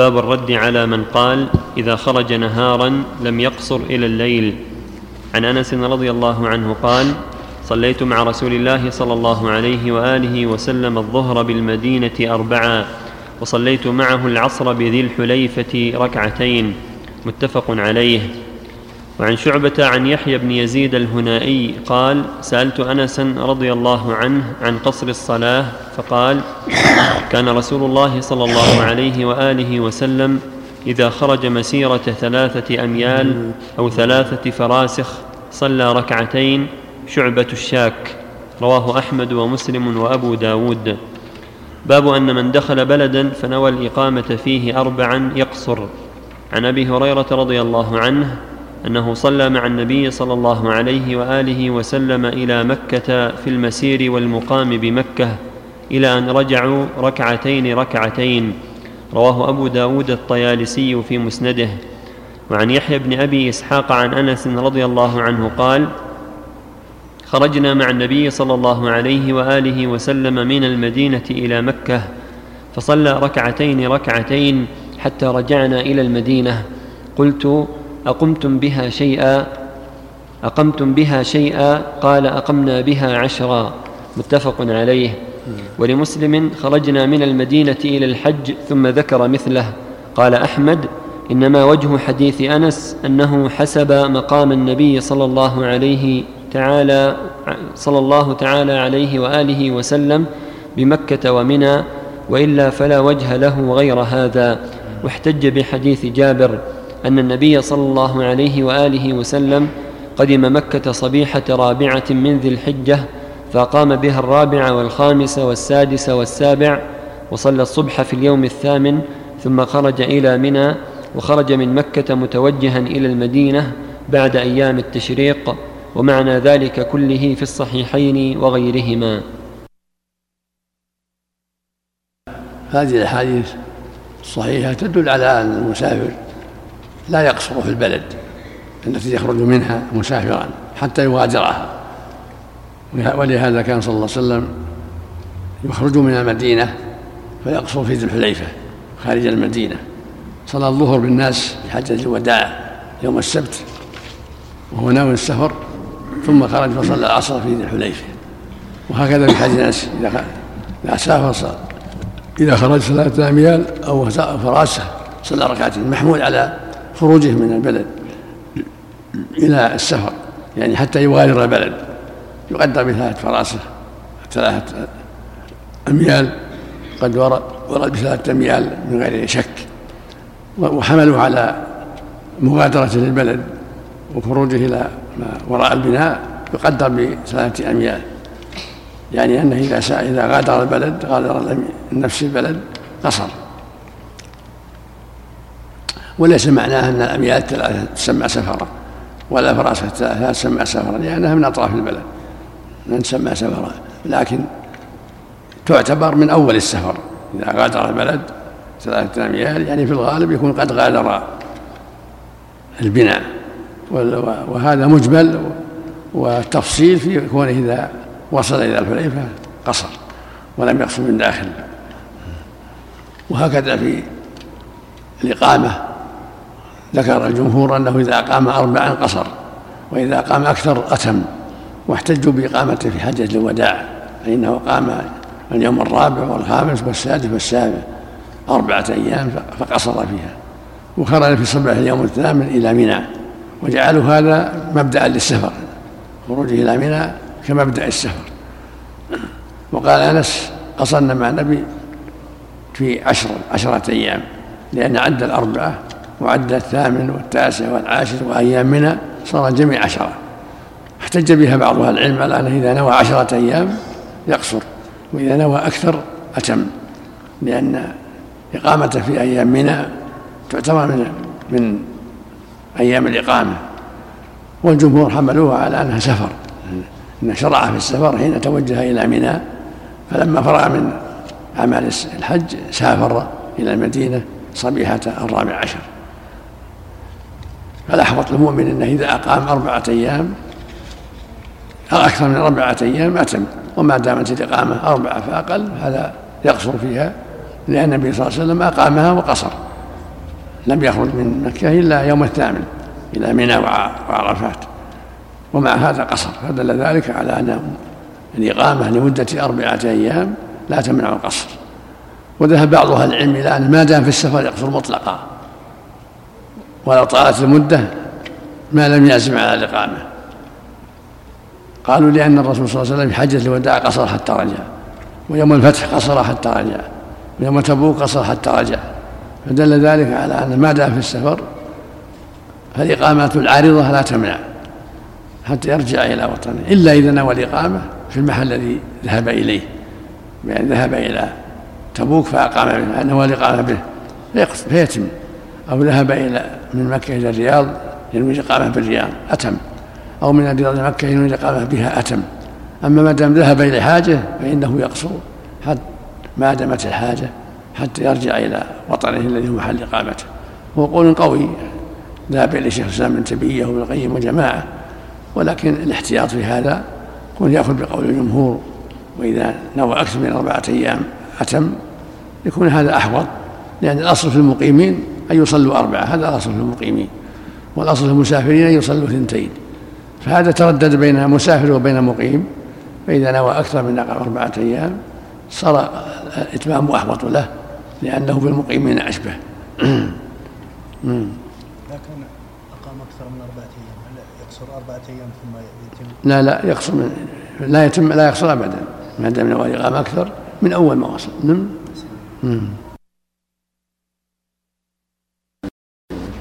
باب الرد على من قال إذا خرج نهارا لم يقصر إلى الليل. عن أنس رضي الله عنه قال صليت مع رسول الله صلى الله عليه وآله وسلم الظهر بالمدينة اربعا وصليت معه العصر بذي الحليفة ركعتين. متفق عليه. وعن شعبة عن يحيى بن يزيد الهنائي قال سألت أنسا رضي الله عنه عن قصر الصلاة فقال كان رسول الله صلى الله عليه وآله وسلم إذا خرج مسيرة ثلاثة أميال أو ثلاثة فراسخ صلى ركعتين شعبة الشاك. رواه أحمد ومسلم وأبو داود. باب أن من دخل بلدا فنوى الإقامة فيه أربعا يقصر. عن أبي هريرة رضي الله عنه أنه صلى مع النبي صلى الله عليه وآله وسلم إلى مكة في المسير والمقام بمكة إلى أن رجعوا ركعتين ركعتين. رواه أبو داود الطيالسي في مسنده. وعن يحيى بن أبي إسحاق عن أنس رضي الله عنه قال خرجنا مع النبي صلى الله عليه وآله وسلم من المدينة إلى مكة فصلى ركعتين ركعتين حتى رجعنا إلى المدينة. قلت أقمتم بها شيئا أقمتم بها شيئا قال أقمنا بها عشرا متفق عليه. ولمسلم خرجنا من المدينة إلى الحج ثم ذكر مثله قال أحمد إنما وجه حديث أنس أنه حسب مقام النبي صلى الله عليه تعالى صلى الله تعالى عليه وآله وسلم بمكة ومنى وإلا فلا وجه له غير هذا. واحتج بحديث جابر أن النبي صلى الله عليه وآله وسلم قدم مكة صبيحة رابعة من ذي الحجة فقام بها الرابع والخامس والسادس والسابع وصلى الصبح في اليوم الثامن ثم خرج إلى منى وخرج من مكة متوجها إلى المدينة بعد أيام التشريق ومعنى ذلك كله في الصحيحين وغيرهما. هذه الأحاديث الصحيحة تدل على أن المسافر لا يقصر في البلد التي يخرج منها مسافرا حتى يغادرها ولهذا كان صلى الله عليه وسلم يخرج من المدينة فيقصر في ذي الحليفة خارج المدينة. صلى الظهر بالناس في حجة الوداع يوم السبت وهو ناوي السفر ثم خرج فصلى العصر في ذي الحليفة. وهكذا في حج الناس إذا سافر إذا خرج ثلاثة أميال أو فراسة صلى ركعتين. محمول على خروجه من البلد إلى السفر يعني حتى يغادر البلد يقدر بثلاث فراسخ ثلاثة أميال قد ورد ورد بثلاثة أميال من غير شك. وحملوا على مغادرة للبلد وخروجه إلى وراء البناء يقدر بثلاثة أميال. يعني أنه إذا إذا غادر البلد غادر نفس البلد قصر. وليس معناه أن الأميال الثلاثة تسمى سفرا ولا فراسة الثلاثة تسمى سفرا لأنها من أطراف البلد من تسمى سفرا لكن تعتبر من أول السفر. إذا غادر البلد ثلاثة أميال يعني في الغالب يكون قد غادر البناء. وهذا مجمل والتفصيل في كونه إذا وصل إلى الحليفة قصر ولم يقصر من داخل. وهكذا في الإقامة. ذكر الجمهور أنه إذا أقام أربعا قصر وإذا أقام أكثر أتم واحتجوا بإقامته في حجة الوداع فإنه قام اليوم الرابع والخامس والسادس والسابع أربعة أيام فقصر فيها. وخرج في صباح اليوم الثامن إلى منى وجعلوا هذا مبدأ للسفر خروجه إلى منى كمبدأ السفر. وقال أنس قصرنا مع النبي في عشر عشرة أيام لأن عد الأربعة وعد الثامن والتاسع والعاشر وأيام منى صار الجميع عشرة. احتج بها بعض أهل العلم على أنه إذا نوى عشرة أيام يقصر وإذا نوى أكثر أتم لأن إقامته في أيام منى تعتبر من من أيام الإقامة. والجمهور حملوها على أنها سفر. أن شرع في السفر حين توجه إلى منى فلما فرغ من أعمال الحج سافر إلى المدينة صبيحة الرابع عشر. فالأحوط المؤمن أنه إذا أقام أربعة أيام أو أكثر من أربعة أيام أتم. وما دامت الإقامة أربعة فأقل هذا يقصر فيها لأن النبي صلى الله عليه وسلم أقامها وقصر. لم يخرج من مكة إلا يوم الثامن إلى منى وعرفات. ومع هذا قصر. فدل ذلك على أن الإقامة لمدة أربعة أيام لا تمنع القصر. وذهب بعض أهل العلم إلى أن ما دام في السفر يقصر مطلقا. ولو طالت المدة ما لم يعزم على الإقامة. قالوا لأن الرسول صلى الله عليه وسلم حجة الوداع قصر حتى رجع ويوم الفتح قصر حتى رجع ويوم تبوك قصر حتى رجع. فدل ذلك على أن ما دام في السفر فالإقامات العارضة لا تمنع حتى يرجع إلى وطنه إلا إذا نوى الإقامة في المحل الذي ذهب إليه. يعني ذهب إلى تبوك فأقام به نوى الإقامة به فيتم أو ذهب إلى من مكة إلى الرياض ينوي الإقامة بالرياض أتم. أو من الرياض إلى مكة ينوي الإقامة بها أتم. أما ما دام ذهب إلى حاجة فإنه يقصر حتى ما دامت الحاجة حتى يرجع إلى وطنه الذي هو محل إقامته. هو قول قوي ذهب إلى شيخ الإسلام ابن تيمية وابن القيم وجماعة ولكن الاحتياط في هذا يكون يأخذ بقول الجمهور وإذا نوى أكثر من أربعة أيام أتم. يكون هذا أحوط لأن الأصل في المقيمين أن يصلوا أربعة هذا الأصل في المقيمين والأصل في المسافرين أن يصلوا اثنتين. فهذا تردد بين مسافر وبين مقيم فإذا نوى أكثر من أربعة أيام صار الإتمام أحوط له لأنه بالمقيمين أشبه. لكن أقام أكثر من أربعة أيام هل يقصر أربعة أيام ثم يتم؟ لا لا يقصر من لا يتم لا يقصر أبدا. ما دام نوى الإقامة أكثر من أول ما وصل نعم.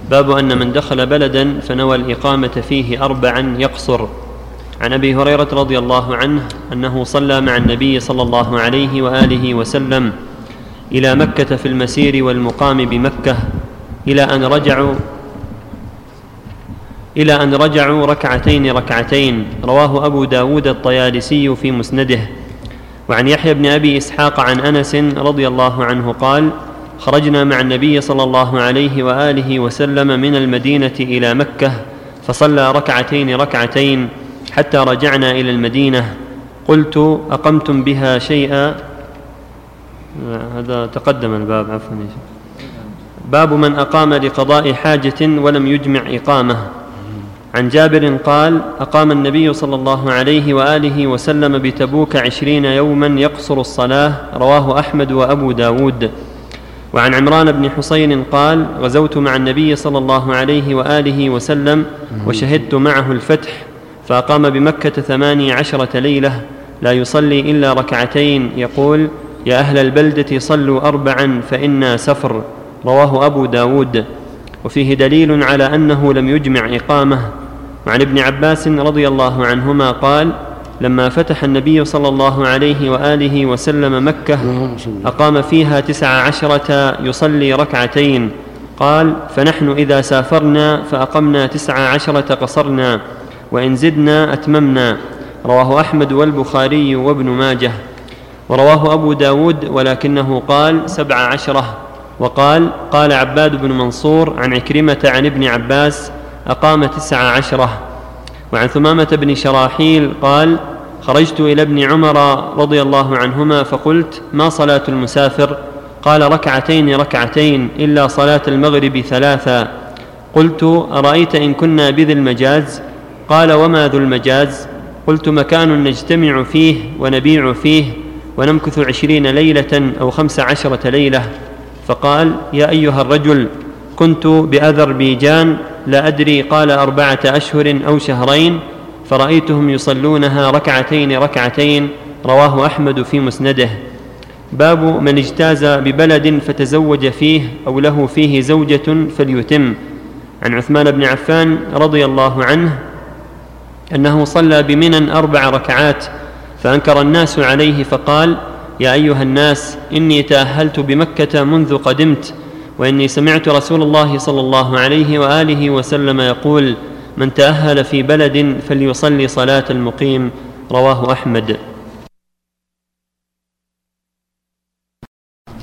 باب أن من دخل بلدا فنوى الإقامة فيه أربعا يقصر. عن أبي هريرة رضي الله عنه أنه صلى مع النبي صلى الله عليه وآله وسلم إلى مكة في المسير والمقام بمكة إلى أن رجعوا إلى أن رجعوا ركعتين ركعتين. رواه أبو داود الطيالسي في مسنده. وعن يحيى بن أبي إسحاق عن أنس رضي الله عنه قال خرجنا مع النبي صلى الله عليه وآله وسلم من المدينة إلى مكة فصلى ركعتين ركعتين حتى رجعنا إلى المدينة. قلت أقمتم بها شيئا؟ هذا تقدم الباب عفوا باب من أقام لقضاء حاجة ولم يجمع إقامة. عن جابر قال أقام النبي صلى الله عليه وآله وسلم بتبوك عشرين يوما يقصر الصلاة رواه أحمد وأبو داود. وعن عمران بن حسين قال غزوت مع النبي صلى الله عليه وآله وسلم وشهدت معه الفتح فأقام بمكة ثماني عشرة ليلة لا يصلي إلا ركعتين. يقول يا أهل البلدة صلوا أربعا فإنا سفر. رواه أبو داود. وفيه دليل على أنه لم يجمع إقامة. وعن ابن عباس رضي الله عنهما قال لما فتح النبي صلى الله عليه وآله وسلم مكة أقام فيها تسع عشرة يصلي ركعتين. قال فنحن إذا سافرنا فأقمنا تسع عشرة قصرنا وإن زدنا أتممنا. رواه أحمد والبخاري وابن ماجه. ورواه أبو داود ولكنه قال سبع عشرة. وقال قال عباد بن منصور عن عكرمة عن ابن عباس أقام تسع عشرة. وعن ثمامة بن شراحيل قال خرجت إلى ابن عمر رضي الله عنهما فقلت ما صلاة المسافر؟ قال ركعتين ركعتين إلا صلاة المغرب ثلاثا قلت أرأيت إن كنا بذي المجاز؟ قال وما ذو المجاز؟ قلت مكان نجتمع فيه ونبيع فيه ونمكث عشرين ليلة أو خمس عشرة ليلة. فقال يا أيها الرجل كنت بأذربيجان لا أدري قال أربعة أشهر أو شهرين فرأيتهم يصلونها ركعتين ركعتين رواه أحمد في مسنده. باب من اجتاز ببلد فتزوج فيه أو له فيه زوجة فليتم. عن عثمان بن عفان رضي الله عنه أنه صلى بمنى أربع ركعات فأنكر الناس عليه فقال يا أيها الناس إني تأهلت بمكة منذ قدمت وإني سمعت رسول الله صلى الله عليه وآله وسلم يقول من تأهل في بلد فليصلي صلاة المقيم رواه أحمد.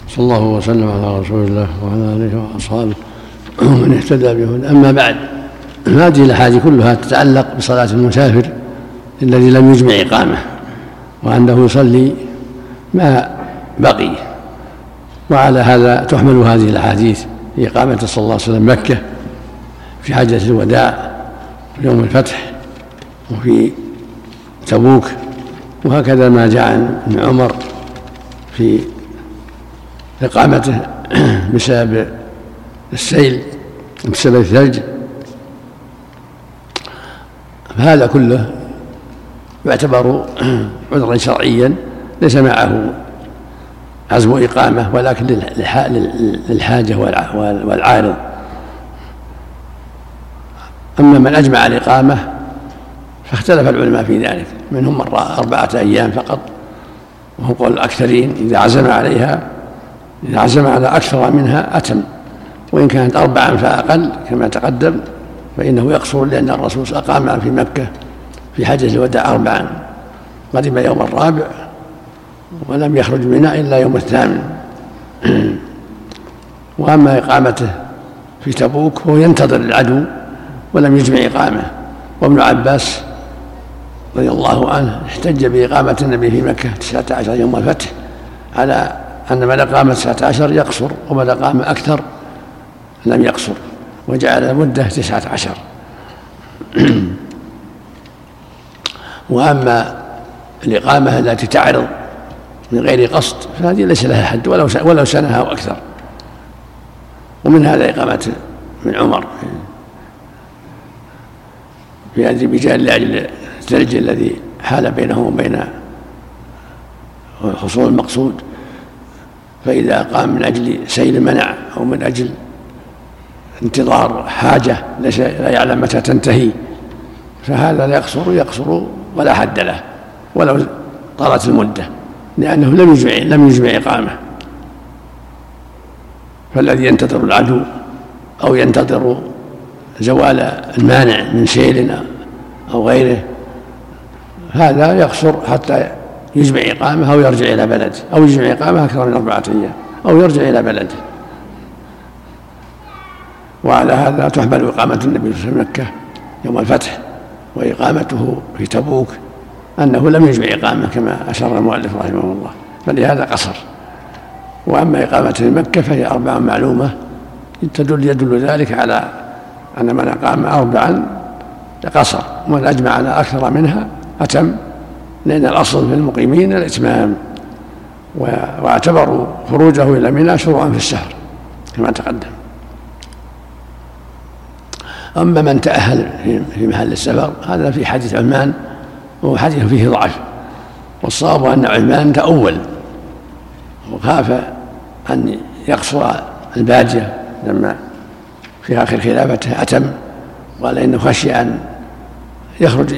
صلى الله وسلم على رسول الله وعلى آله وأصحابه ومن اهتدى به أما بعد هذه الأحاديث كلها تتعلق بصلاة المسافر الذي لم يجمع إقامة وأنه يصلي ما بقي. وعلى هذا تحمل هذه الأحاديث في إقامته صلى الله عليه وسلم مكة في حجة الوداع يوم الفتح وفي تبوك وهكذا ما جاء عن ابن عمر في إقامته بسبب السيل بسبب الثلج. فهذا كله يعتبر عذرا شرعيا ليس معه عزم إقامة ولكن للحاجة والعارض. أما من أجمع الإقامة فاختلف العلماء في ذلك. منهم من رأى أربعة أيام فقط وهو قول الأكثرين إذا عزم عليها إذا عزم على أكثر منها أتم. وإن كانت أربعا فأقل كما تقدم فإنه يقصر لأن الرسول أقام في مكة في حجة الوداع أربعا. قدم يوم الرابع ولم يخرج منها إلا يوم الثامن. وأما إقامته في تبوك هو ينتظر العدو ولم يجمع إقامة. وابن عباس رضي الله عنه احتج بإقامة النبي في مكة تسعة عشر يوم الفتح على أن من أقام تسعة عشر يقصر ومن أقام أكثر لم يقصر وجعل المدة تسعة عشر. وأما الإقامة التي تعرض من غير قصد فهذه ليس لها حد ولو ولو سنة أو أكثر. ومن هذا إقامة ابن عمر. في أذربيجان لأجل الثلج الذي حال بينه وبين حصول المقصود. فإذا قام من أجل سيل منع أو من أجل انتظار حاجة لا يعلم متى تنتهي فهذا لا يقصر يقصر ولا حد له ولو طالت المدة لأنه لم يجمع لم يجمع إقامة. فالذي ينتظر العدو أو ينتظر زوال المانع من سيل أو غيره هذا يقصر حتى يجمع إقامة أو يرجع إلى بلده أو يجمع إقامة أكثر من أربعة أيام أو يرجع إلى بلده. وعلى هذا تحمل إقامة النبي صلى الله عليه وسلم مكة يوم الفتح وإقامته في تبوك أنه لم يجمع إقامة كما أشار المؤلف رحمه الله فلهذا قصر. وأما إقامته في مكة فهي أربع معلومة تدل يدل ذلك على أن من أقام أربعا قصر ومن أجمع على أكثر منها أتم لأن الأصل في المقيمين الإتمام واعتبروا خروجه إلى منى شروعا في الشهر كما تقدم. أما من تأهل في محل السفر هذا في حديث عمان وهو حديث فيه ضعف والصواب أن عمان تأول وخاف أن يقصر الباجية لما في آخر خلافته أتم قال إنه خشي أن يخرج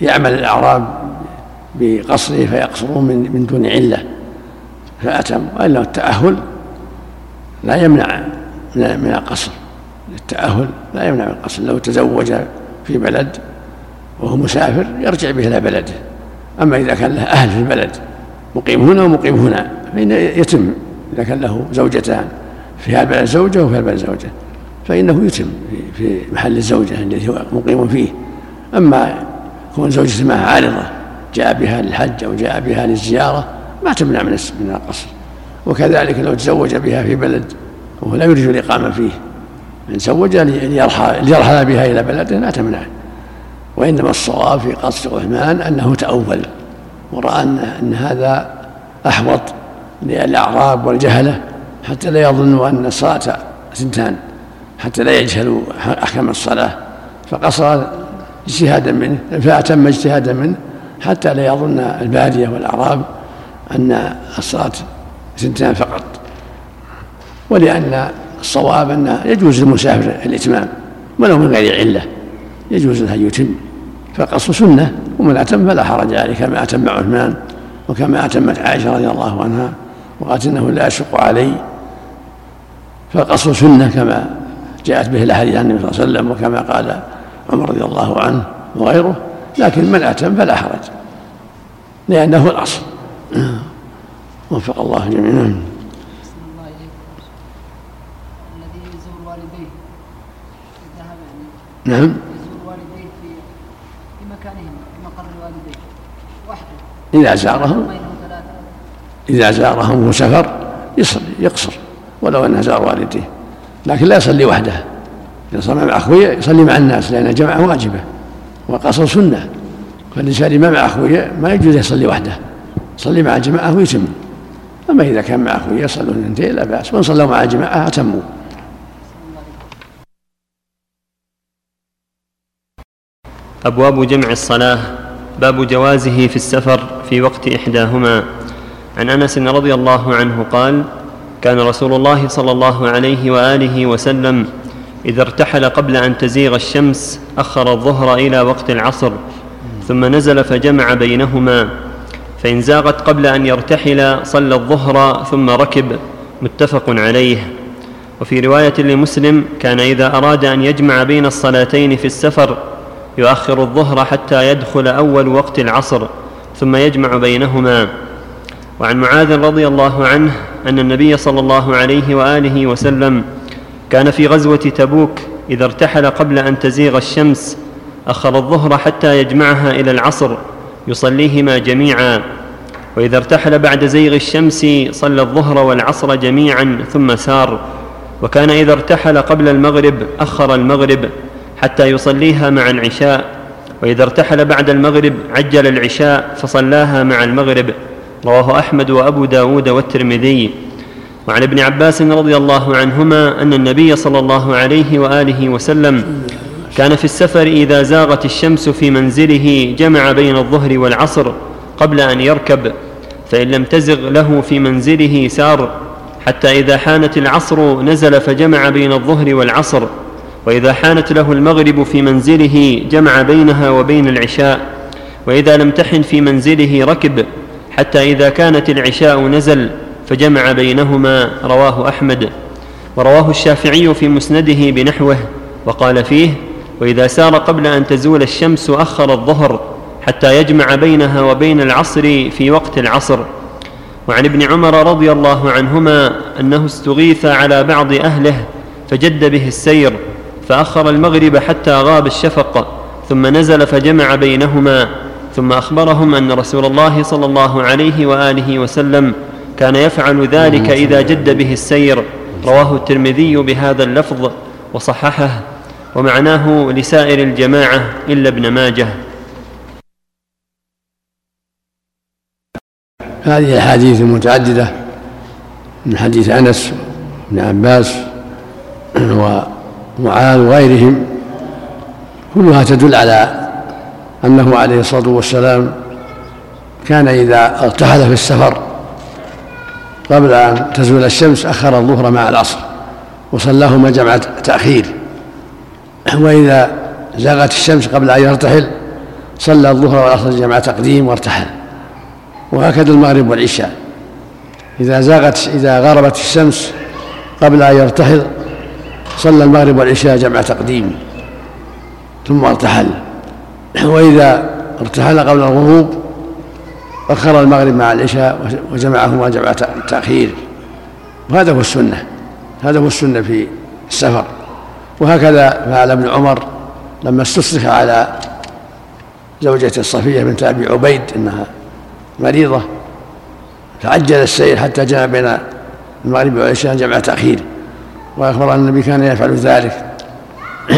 يعمل الأعراب بقصره فيقصرون من من دون علة. فأتم وإلا التأهل لا يمنع من القصر. التأهل لا يمنع من القصر. لو تزوج في بلد وهو مسافر يرجع به إلى بلده. أما إذا كان له أهل في البلد مقيم هنا ومقيم هنا فإن يتم إذا كان له زوجتان في هذا البلد زوجة وفي هذا البلد زوجة. فإنه يتم في محل الزوجة الذي هو مقيم فيه. أما كون زوجته معها عارضة جاء بها للحج أو جاء بها للزيارة ما تمنع من من القصر. وكذلك لو تزوج بها في بلد وهو لا يريد الإقامة فيه. من زوج ليرحل بها إلى بلده لا تمنع. وإنما الصواب في قصر عثمان أنه تأول ورأى أن هذا أحوط للأعراب والجهلة حتى لا يظنوا أن الصلاة سنتان حتى لا يجهلوا أحكام الصلاة فقصر اجتهادا منه فأتم اجتهادا منه حتى لا يظن البادية والأعراب أن الصلاة سنتان فقط. ولأن الصواب أن يجوز للمسافر الإتمام ولو من غير علة يجوز له أن يتم فقص سنة ومن أتم فلا حرج عليه كما أتم عثمان وكما أتمت عائشة رضي الله عنها وقالت إنه لا يشق علي فالقصر سنة كما جاءت به الأحاديث عن النبي صلى الله عليه وسلم وكما قال عمر رضي الله عنه وغيره لكن من أتم فلا حرج لأنه الأصل. وفق الله جميعا. نعم. إذا زارهم إذا زارهم وسفر يصل يقصر ولو أنه زار والديه. لكن لا يصلي وحده. إذا صلى مع أخويه يصلي مع الناس لأن الجماعة واجبة والقصر سنة. فالإنسان ما مع أخويه ما يجوز يصلي وحده. يصلي مع جماعة ويتم. أما إذا كان مع أخويه يصلوا اثنتين لا بأس وإن صلوا مع جماعة أتموا أبواب جمع الصلاة. باب جوازه في السفر في وقت إحداهما. عن أنس رضي الله عنه قال كان رسول الله صلى الله عليه وآله وسلم إذا ارتحل قبل أن تزيغ الشمس أخر الظهر إلى وقت العصر ثم نزل فجمع بينهما فإن زاغت قبل أن يرتحل صلى الظهر ثم ركب متفق عليه. وفي رواية لمسلم كان إذا أراد أن يجمع بين الصلاتين في السفر يؤخر الظهر حتى يدخل أول وقت العصر ثم يجمع بينهما. وعن معاذ رضي الله عنه أن النبي صلى الله عليه وآله وسلم كان في غزوة تبوك إذا ارتحل قبل أن تزيغ الشمس أخر الظهر حتى يجمعها إلى العصر يصليهما جميعا. وإذا ارتحل بعد زيغ الشمس صلى الظهر والعصر جميعا ثم سار. وكان إذا ارتحل قبل المغرب أخر المغرب حتى يصليها مع العشاء. وإذا ارتحل بعد المغرب عجل العشاء فصلاها مع المغرب. رواه أحمد وأبو داود والترمذي. وعن ابن عباس رضي الله عنهما أن النبي صلى الله عليه وآله وسلم كان في السفر إذا زاغت الشمس في منزله جمع بين الظهر والعصر قبل أن يركب فإن لم تزغ له في منزله سار حتى إذا حانت العصر نزل فجمع بين الظهر والعصر. وإذا حانت له المغرب في منزله جمع بينها وبين العشاء. وإذا لم تحن في منزله ركب حتى إذا كانت العشاء نزل فجمع بينهما رواه أحمد. ورواه الشافعي في مسنده بنحوه. وقال فيه وإذا سار قبل أن تزول الشمس أخر الظهر حتى يجمع بينها وبين العصر في وقت العصر وعن ابن عمر رضي الله عنهما أنه استغيث على بعض أهله فجد به السير فأخر المغرب حتى غاب الشفق ثم نزل فجمع بينهما. ثم أخبرهم أن رسول الله صلى الله عليه وآله وسلم كان يفعل ذلك إذا جد به السير. رواه الترمذي بهذا اللفظ وصححه ومعناه لسائر الجماعة إلا ابن ماجه. هذه الأحاديث المتعددة من حديث أنس بن عباس ومعاذ وغيرهم كلها تدل على أنه عليه الصلاة والسلام كان إذا ارتحل في السفر قبل أن تزول الشمس أخر الظهر مع العصر وصلاهما جمع تأخير. وإذا زاغت الشمس قبل أن يرتحل صلى الظهر والعصر جمع تقديم وارتحل. وهكذا المغرب والعشاء. إذا زاغت إذا غربت الشمس قبل أن يرتحل صلى المغرب والعشاء جمع تقديم ثم ارتحل. وإذا ارتحل قبل الغروب أخر المغرب مع العشاء وجمعهما جمع تأخير. وهذا هو السنة. هذا هو السنة في السفر. وهكذا فعل ابن عمر لما استصرخ على زوجة الصفية بنت أبي عبيد إنها مريضة. تعجل السير حتى جاء بين المغرب والعشاء جمع تأخير. وأخبر أن النبي كان يفعل ذلك.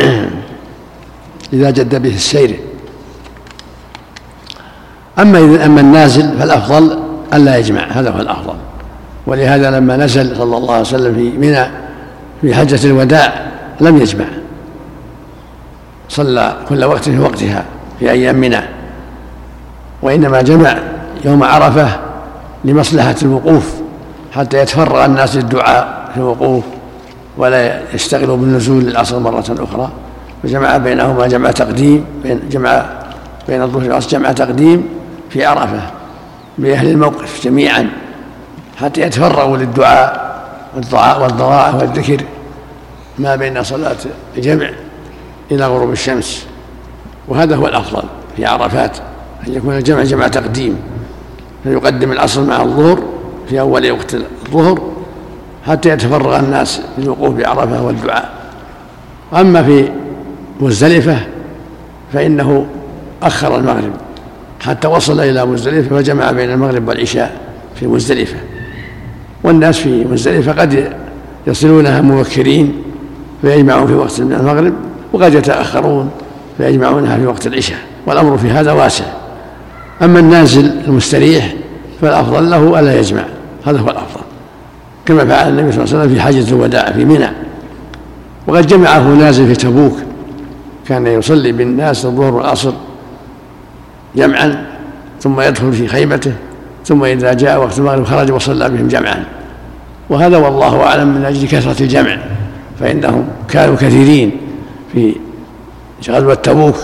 إذا جد به السير. أما إذا أما النازل فالأفضل ألا يجمع. هذا هو الأفضل. ولهذا لما نزل صلى الله عليه وسلم في منى في حجة الوداع لم يجمع. صلى كل وقت في وقتها في أيام منى. وإنما جمع يوم عرفة لمصلحة الوقوف حتى يتفرغ الناس للدعاء في الوقوف ولا يشتغلوا بالنزول للعصر مرة أخرى. فجمع بينهما جمع تقديم بين جمع بين الظهر والعصر جمع تقديم في عرفة بأهل الموقف جميعا حتى يتفرغوا للدعاء والضراعة والذكر ما بين صلاة الجمع إلى غروب الشمس. وهذا هو الأفضل في عرفات أن يكون الجمع جمع تقديم فيقدم العصر مع الظهر في أول وقت الظهر حتى يتفرغ الناس للوقوف بعرفة والدعاء. أما في مزدلفة فإنه أخر المغرب. حتى وصل إلى مزدلفة فجمع بين المغرب والعشاء في مزدلفة. والناس في مزدلفة قد يصلونها مبكرين فيجمعون في وقت المغرب وقد يتأخرون فيجمعونها في وقت العشاء والأمر في هذا واسع. أما النازل المستريح فالأفضل له ألا يجمع هذا هو الأفضل. كما فعل النبي صلى الله عليه وسلم في حجة الوداع في منى. وقد جمعه نازل في تبوك كان يصلي بالناس الظهر والعصر جمعا ثم يدخل في خيمته ثم إذا جاء وقت المغرب خرج وصلى بهم جمعا. وهذا والله أعلم من أجل كثرة الجمع فإنهم كانوا كثيرين. في غزوة تبوك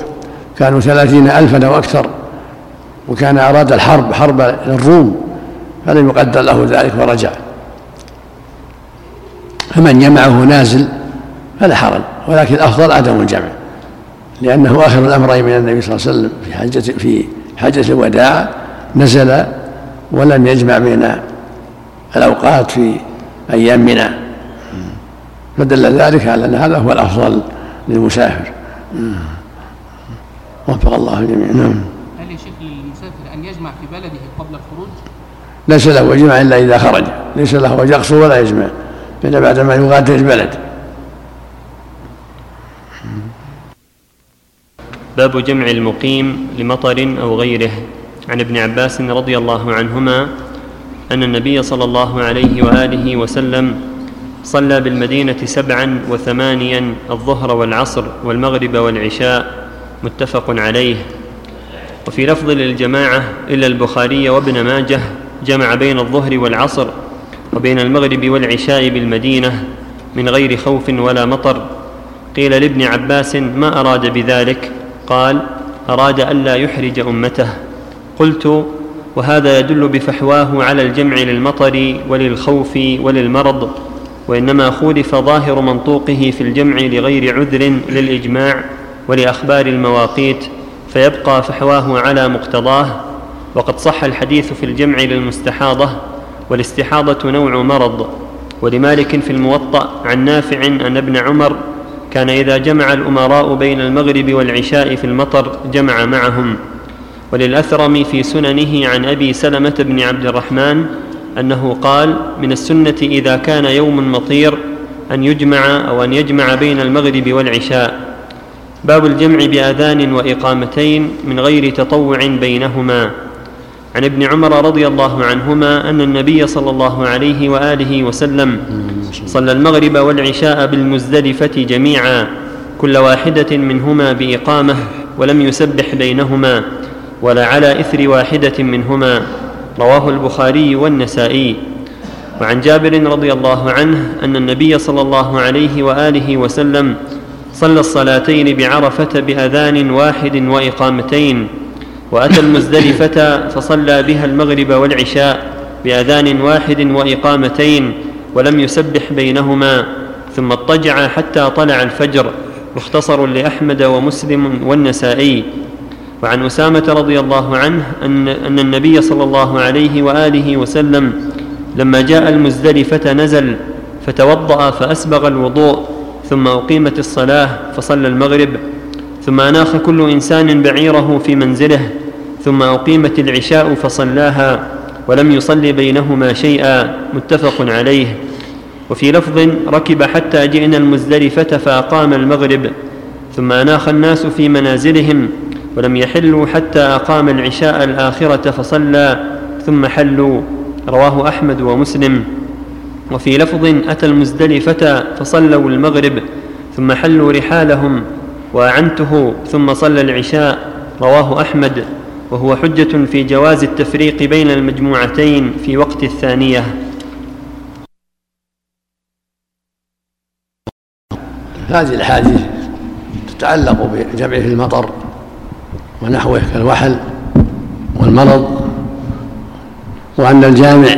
كانوا ثلاثين ألفا أو أكثر وكان أراد الحرب حرب الروم فلم يقدر له ذلك ورجع. فمن جمعه نازل فلا حرج ولكن الأفضل عدم الجمع. لأنه آخر الأمرين من النبي صلى الله عليه وسلم في حجة في حجة الوداع نزل ولم يجمع بين الأوقات في أيام منى فدل ذلك على أن هذا هو الأفضل للمسافر. وفق الله الجميع. نعم. هل يا شيخ للمسافر أن يجمع في بلده قبل الخروج؟ ليس له جمع إلا إذا خرج. ليس له يقصر ولا يجمع. إلا بعدما يغادر البلد. باب جمع المقيم لمطر أو غيره. عن ابن عباس رضي الله عنهما أن النبي صلى الله عليه وآله وسلم صلى بالمدينة سبعا وثمانيا الظهر والعصر والمغرب والعشاء متفق عليه. وفي لفظ للجماعة إلا البخاري وابن ماجه جمع بين الظهر والعصر وبين المغرب والعشاء بالمدينة من غير خوف ولا مطر. قيل لابن عباس ما أراد بذلك؟ قال أراد ألا يحرج أمته. قلت وهذا يدل بفحواه على الجمع للمطر وللخوف وللمرض وإنما خولف ظاهر منطوقه في الجمع لغير عذر للإجماع ولأخبار المواقيت فيبقى فحواه على مقتضاه. وقد صح الحديث في الجمع للمستحاضة والاستحاضة نوع مرض ولمالك في الموطأ عن نافع أن ابن عمر كان إذا جمع الأمراء بين المغرب والعشاء في المطر جمع معهم. وللأثرم في سننه عن أبي سلمة بن عبد الرحمن أنه قال من السنة إذا كان يوم مطير أن يجمع أو أن يجمع بين المغرب والعشاء. باب الجمع بأذان وإقامتين من غير تطوع بينهما. عن ابن عمر رضي الله عنهما أن النبي صلى الله عليه وآله وسلم صلى المغرب والعشاء بالمزدلفة جميعا كل واحدة منهما بإقامة ولم يسبح بينهما ولا على إثر واحدة منهما رواه البخاري والنسائي. وعن جابر رضي الله عنه أن النبي صلى الله عليه وآله وسلم صلى الصلاتين بعرفة بأذان واحد وإقامتين وأتى المزدلفة فصلى بها المغرب والعشاء بأذان واحد وإقامتين ولم يسبح بينهما ثم اضطجع حتى طلع الفجر مختصر لأحمد ومسلم والنسائي. وعن أسامة رضي الله عنه أن, أن النبي صلى الله عليه وآله وسلم لما جاء المزدلفة نزل فتوضأ فأسبغ الوضوء ثم أقيمت الصلاة فصلى المغرب ثم أناخ كل إنسان بعيره في منزله. ثم أقيمت العشاء فصلاها ولم يصل بينهما شيئا متفق عليه. وفي لفظ ركب حتى جئنا المزدلفة فأقام المغرب ثم أناخ الناس في منازلهم ولم يحلوا حتى أقام العشاء الآخرة فصلى ثم حلوا. رواه أحمد ومسلم. وفي لفظ أتى المزدلفة فصلوا المغرب ثم حلوا رحالهم وأعنته ثم صلى العشاء. رواه أحمد. وهو حجة في جواز التفريق بين المجموعتين في وقت الثانية. هذه الأحاديث تتعلق بجمع في المطر ونحوه كالوحل والمرض وأن الجامع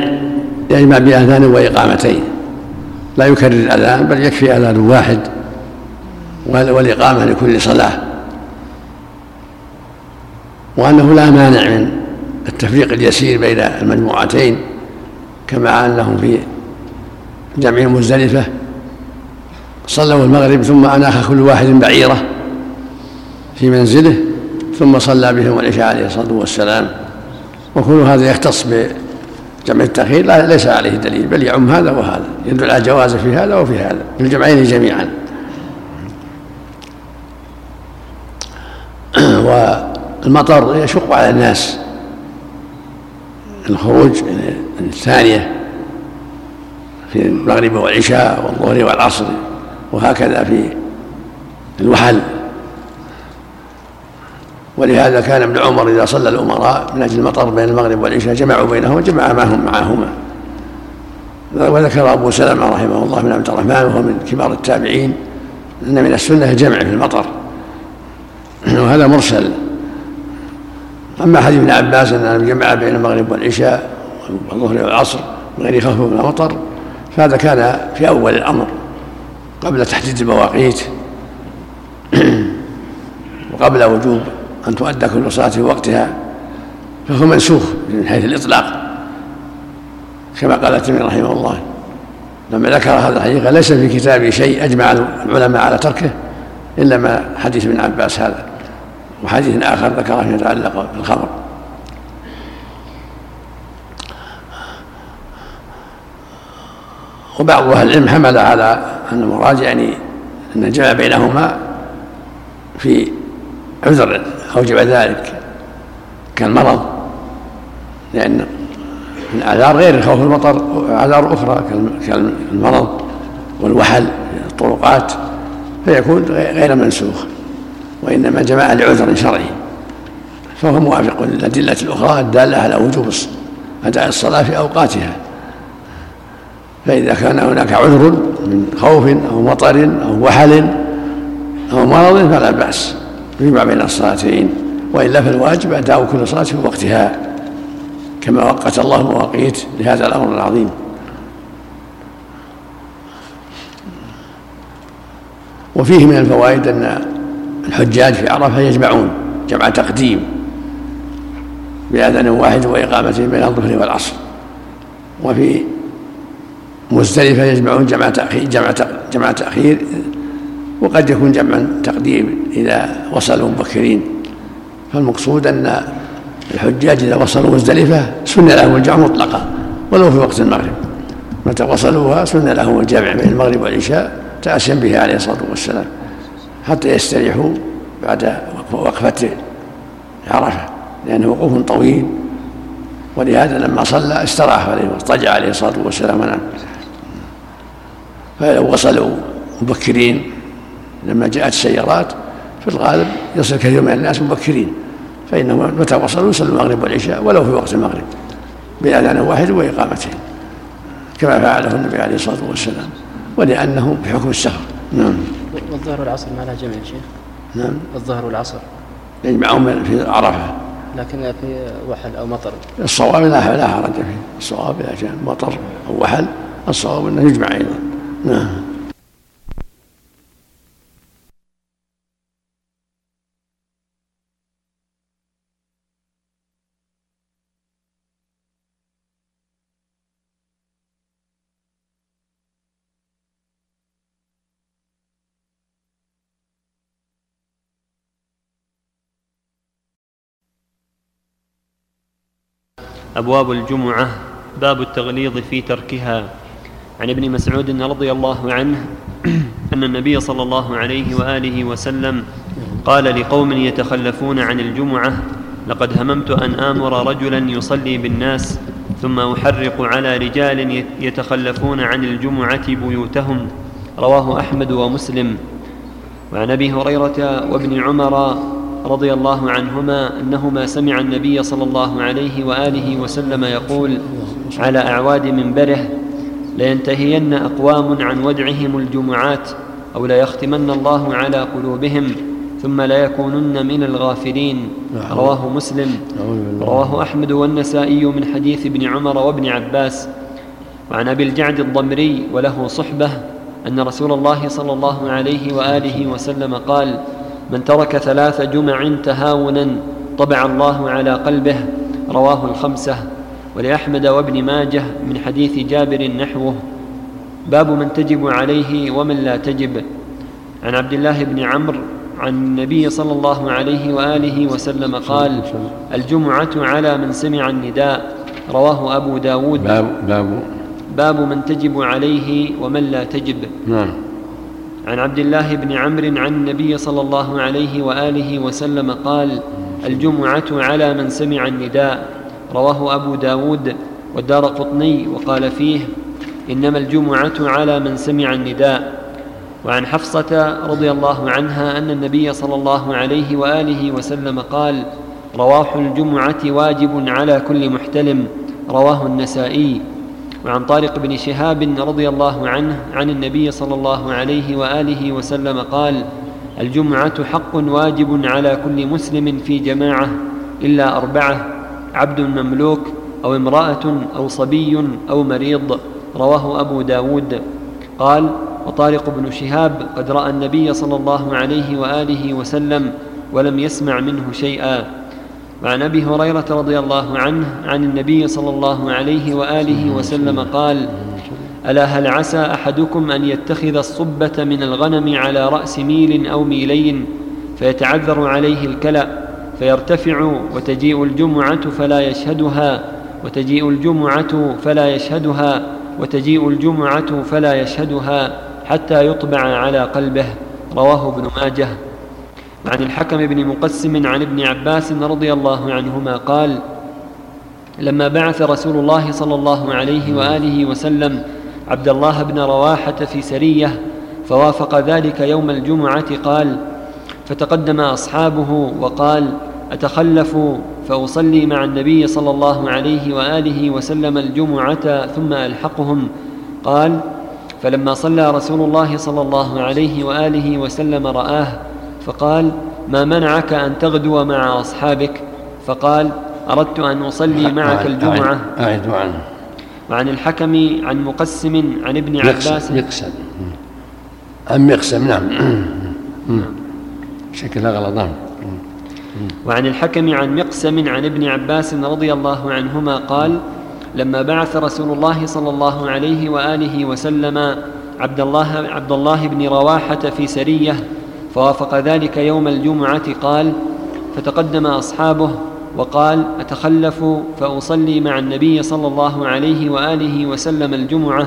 يجمع بأذان وإقامتين. لا يكرر الأذان بل يكفي أذان واحد والإقامة لكل صلاة. وأنه لا مانع من التفريق اليسير بين المجموعتين كما أنهم في جمع مزدلفة صلوا المغرب ثم أناخ كل واحد بعيرة في منزله ثم صلى بهم العشاء عليه الصلاة والسلام. وكل هذا يختص بجمع التأخير ليس عليه دليل بل يعم هذا وهذا يدل على جوازه في هذا وفي هذا في الجمعين جميعا. و والمطر يشق على الناس. الخروج الثانية في المغرب والعشاء والظهر والعصر وهكذا في الوحل. ولهذا كان ابن عمر إذا صلى الأمراء من أجل المطر بين المغرب والعشاء جمعوا بينهما جمع معهم معهما. وذكر أبو سلمة رحمه الله من عبد الرحمن وهو من كبار التابعين أن من السنة الجمع في المطر. وهذا مرسل. أما حديث ابن عباس أن جمع بين المغرب والعشاء والظهر والعصر من غير خوف من المطر فهذا كان في أول الأمر قبل تحديد المواقيت. وقبل وجوب أن تؤدى كل صلاة في وقتها فهو منسوخ من حيث الإطلاق كما قال الترمذي رحمه الله. لما ذكر هذا الحديث ليس في كتابه شيء أجمع العلماء على تركه إلا ما حديث ابن عباس هذا. وحديث آخر ذكره فيما يتعلق بالخمر. وبعض أهل العلم حمل على أن المراد يعني أن الجمع بينهما في عذر أوجب ذلك كالمرض لأن الأعذار غير خوف المطر أعذار أخرى كالمرض والوحل في الطرقات فيكون غير منسوخ. وإنما جمع لعذر شرعي فهو موافق للأدلة الأخرى الدالة على وجوب أداء الصلاة في أوقاتها. فإذا كان هناك عذر من خوف أو مطر أو وحل أو مرض فلا بأس. يجمع بين الصلاتين. وإلا فالواجب أداء كل صلاة في وقتها. كما وقت الله مواقيت لهذا الأمر العظيم. وفيه من الفوائد أن الحجاج في عرفة يجمعون جمع تقديم بأذان واحد وإقامة بين الظهر والعصر. وفي مزدلفة يجمعون جمع تأخير جمع جمع تأخير وقد يكون جمعا تقديم إذا وصلوا مبكرين. فالمقصود أن الحجاج إذا وصلوا مزدلفة سن لهم الجمع مطلقا ولو في وقت المغرب. متى وصلوها سن لهم الجمع بين المغرب والعشاء تأسيا به عليه الصلاة والسلام. حتى يستريحوا بعد وقفة عرفة لأنه وقوف طويل. ولهذا لما صلى استراح عليه واضطجع عليه الصلاة والسلام. ونام فلو وصلوا مبكرين لما جاءت السيارات في الغالب يصل كثير من الناس مبكرين. فإنهم متى وصلوا؟ يصلوا المغرب والعشاء ولو في وقت المغرب بأذان واحد وإقامتين كما فعله النبي عليه الصلاة والسلام. ولأنه بحكم السفر. نعم. والظهر والعصر ما لها جمع يا شيخ نعم. الظهر والعصر. يجمعهم في عرفة. لكن في وحل أو مطر. الصواب لا لا حرج فيه. الصواب إذا كان مطر أو وحل الصواب أنه يجمع أيضا نعم. أبواب الجمعة باب التغليظ في تركها. عن ابن مسعود رضي الله عنه أن النبي صلى الله عليه وآله وسلم قال لقوم يتخلفون عن الجمعة لقد هممت أن آمر رجلا يصلي بالناس ثم أحرق على رجال يتخلفون عن الجمعة بيوتهم. رواه أحمد ومسلم. وعن أبي هريرة وابن عمر رضي الله عنهما أنهما سمع النبي صلى الله عليه وآله وسلم يقول على أعواد منبره لينتهين أقوام عن ودعهم الجمعات أو ليختمن الله على قلوبهم ثم ليكونن من الغافلين. رواه مسلم. رواه أحمد والنسائي من حديث ابن عمر وابن عباس. وعن أبي الجعد الضمري وله صحبة أن رسول الله صلى الله عليه وآله وسلم قال من ترك ثلاث جمع تهاونا طبع الله على قلبه رواه الخمسة. ولأحمد وابن ماجه من حديث جابر نحوه. باب من تجب عليه ومن لا تجب. عن عبد الله بن عمرو عن النبي صلى الله عليه وآله وسلم قال الجمعة على من سمع النداء. رواه أبو داود. باب باب. باب من تجب عليه ومن لا تجب. نعم. عن عبد الله بن عمرو عن النبي صلى الله عليه وآله وسلم قال الجمعة على من سمع النداء. رواه أبو داود والدار قطني وقال فيه إنما الجمعة على من سمع النداء. وعن حفصة رضي الله عنها أن النبي صلى الله عليه وآله وسلم قال رواح الجمعة واجب على كل محتلم. رواه النسائي. وعن طارق بن شهاب رضي الله عنه عن النبي صلى الله عليه وآله وسلم قال الجمعة حق واجب على كل مسلم في جماعة إلا أربعة عبد مملوك أو امرأة أو صبي أو مريض رواه أبو داود. قال وطارق بن شهاب قد رأى النبي صلى الله عليه وآله وسلم ولم يسمع منه شيئا. وعن أبي هريرة رضي الله عنه عن النبي صلى الله عليه وآله وسلم قال ألا هل عسى أحدكم أن يتخذ الصبة من الغنم على رأس ميل أو ميلين فيتعذر عليه الكلأ فيرتفع وتجيء الجمعة فلا يشهدها وتجيء الجمعة فلا يشهدها وتجيء الجمعة فلا يشهدها حتى يطبع على قلبه. رواه ابن ماجه. عن الحكم بن مقسم عن ابن عباس رضي الله عنهما قال لما بعث رسول الله صلى الله عليه وآله وسلم عبد الله بن رواحة في سرية فوافق ذلك يوم الجمعة قال فتقدم أصحابه وقال أتخلف فأصلي مع النبي صلى الله عليه وآله وسلم الجمعة ثم ألحقهم. قال فلما صلى رسول الله صلى الله عليه وآله وسلم رآه فقال ما منعك أن تغدو مع أصحابك؟ فقال أردت أن أصلي معك الجمعة. أعد عنه. وعن الحكم عن مقسم عن ابن عباس. مقسم عن مقسم نعم. شكلها غلط نعم. وعن الحكم عن مقسم عن ابن عباس رضي الله عنهما قال لما بعث رسول الله صلى الله عليه وآله وسلم عبد الله عبد الله بن رواحة في سرية فوافق ذلك يوم الجمعة قال فتقدم أصحابه وقال أتخلف فأصلي مع النبي صلى الله عليه وآله وسلم الجمعة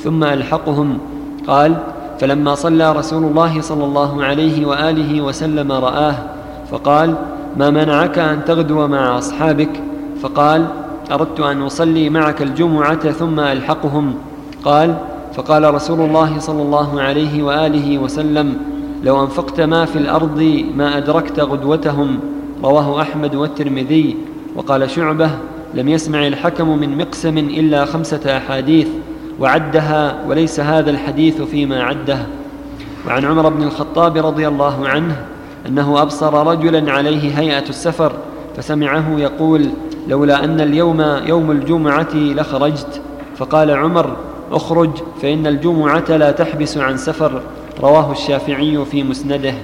ثم ألحقهم. قال فلما صلى رسول الله صلى الله عليه وآله وسلم رآه فقال ما منعك أن تغدو مع أصحابك؟ فقال أردت أن أصلي معك الجمعة ثم ألحقهم. قال فقال رسول الله صلى الله عليه وآله وسلم لو أنفقت ما في الأرض ما أدركت غدوتهم رواه أحمد والترمذي. وقال شعبة لم يسمع الحكم من مقسم إلا خمسة أحاديث وعدها وليس هذا الحديث فيما عده. وعن عمر بن الخطاب رضي الله عنه أنه أبصر رجلا عليه هيئة السفر فسمعه يقول لولا أن اليوم يوم الجمعة لخرجت. فقال عمر اخرج فإن الجمعة لا تحبس عن سفر. رواه الشافعي في مسنده.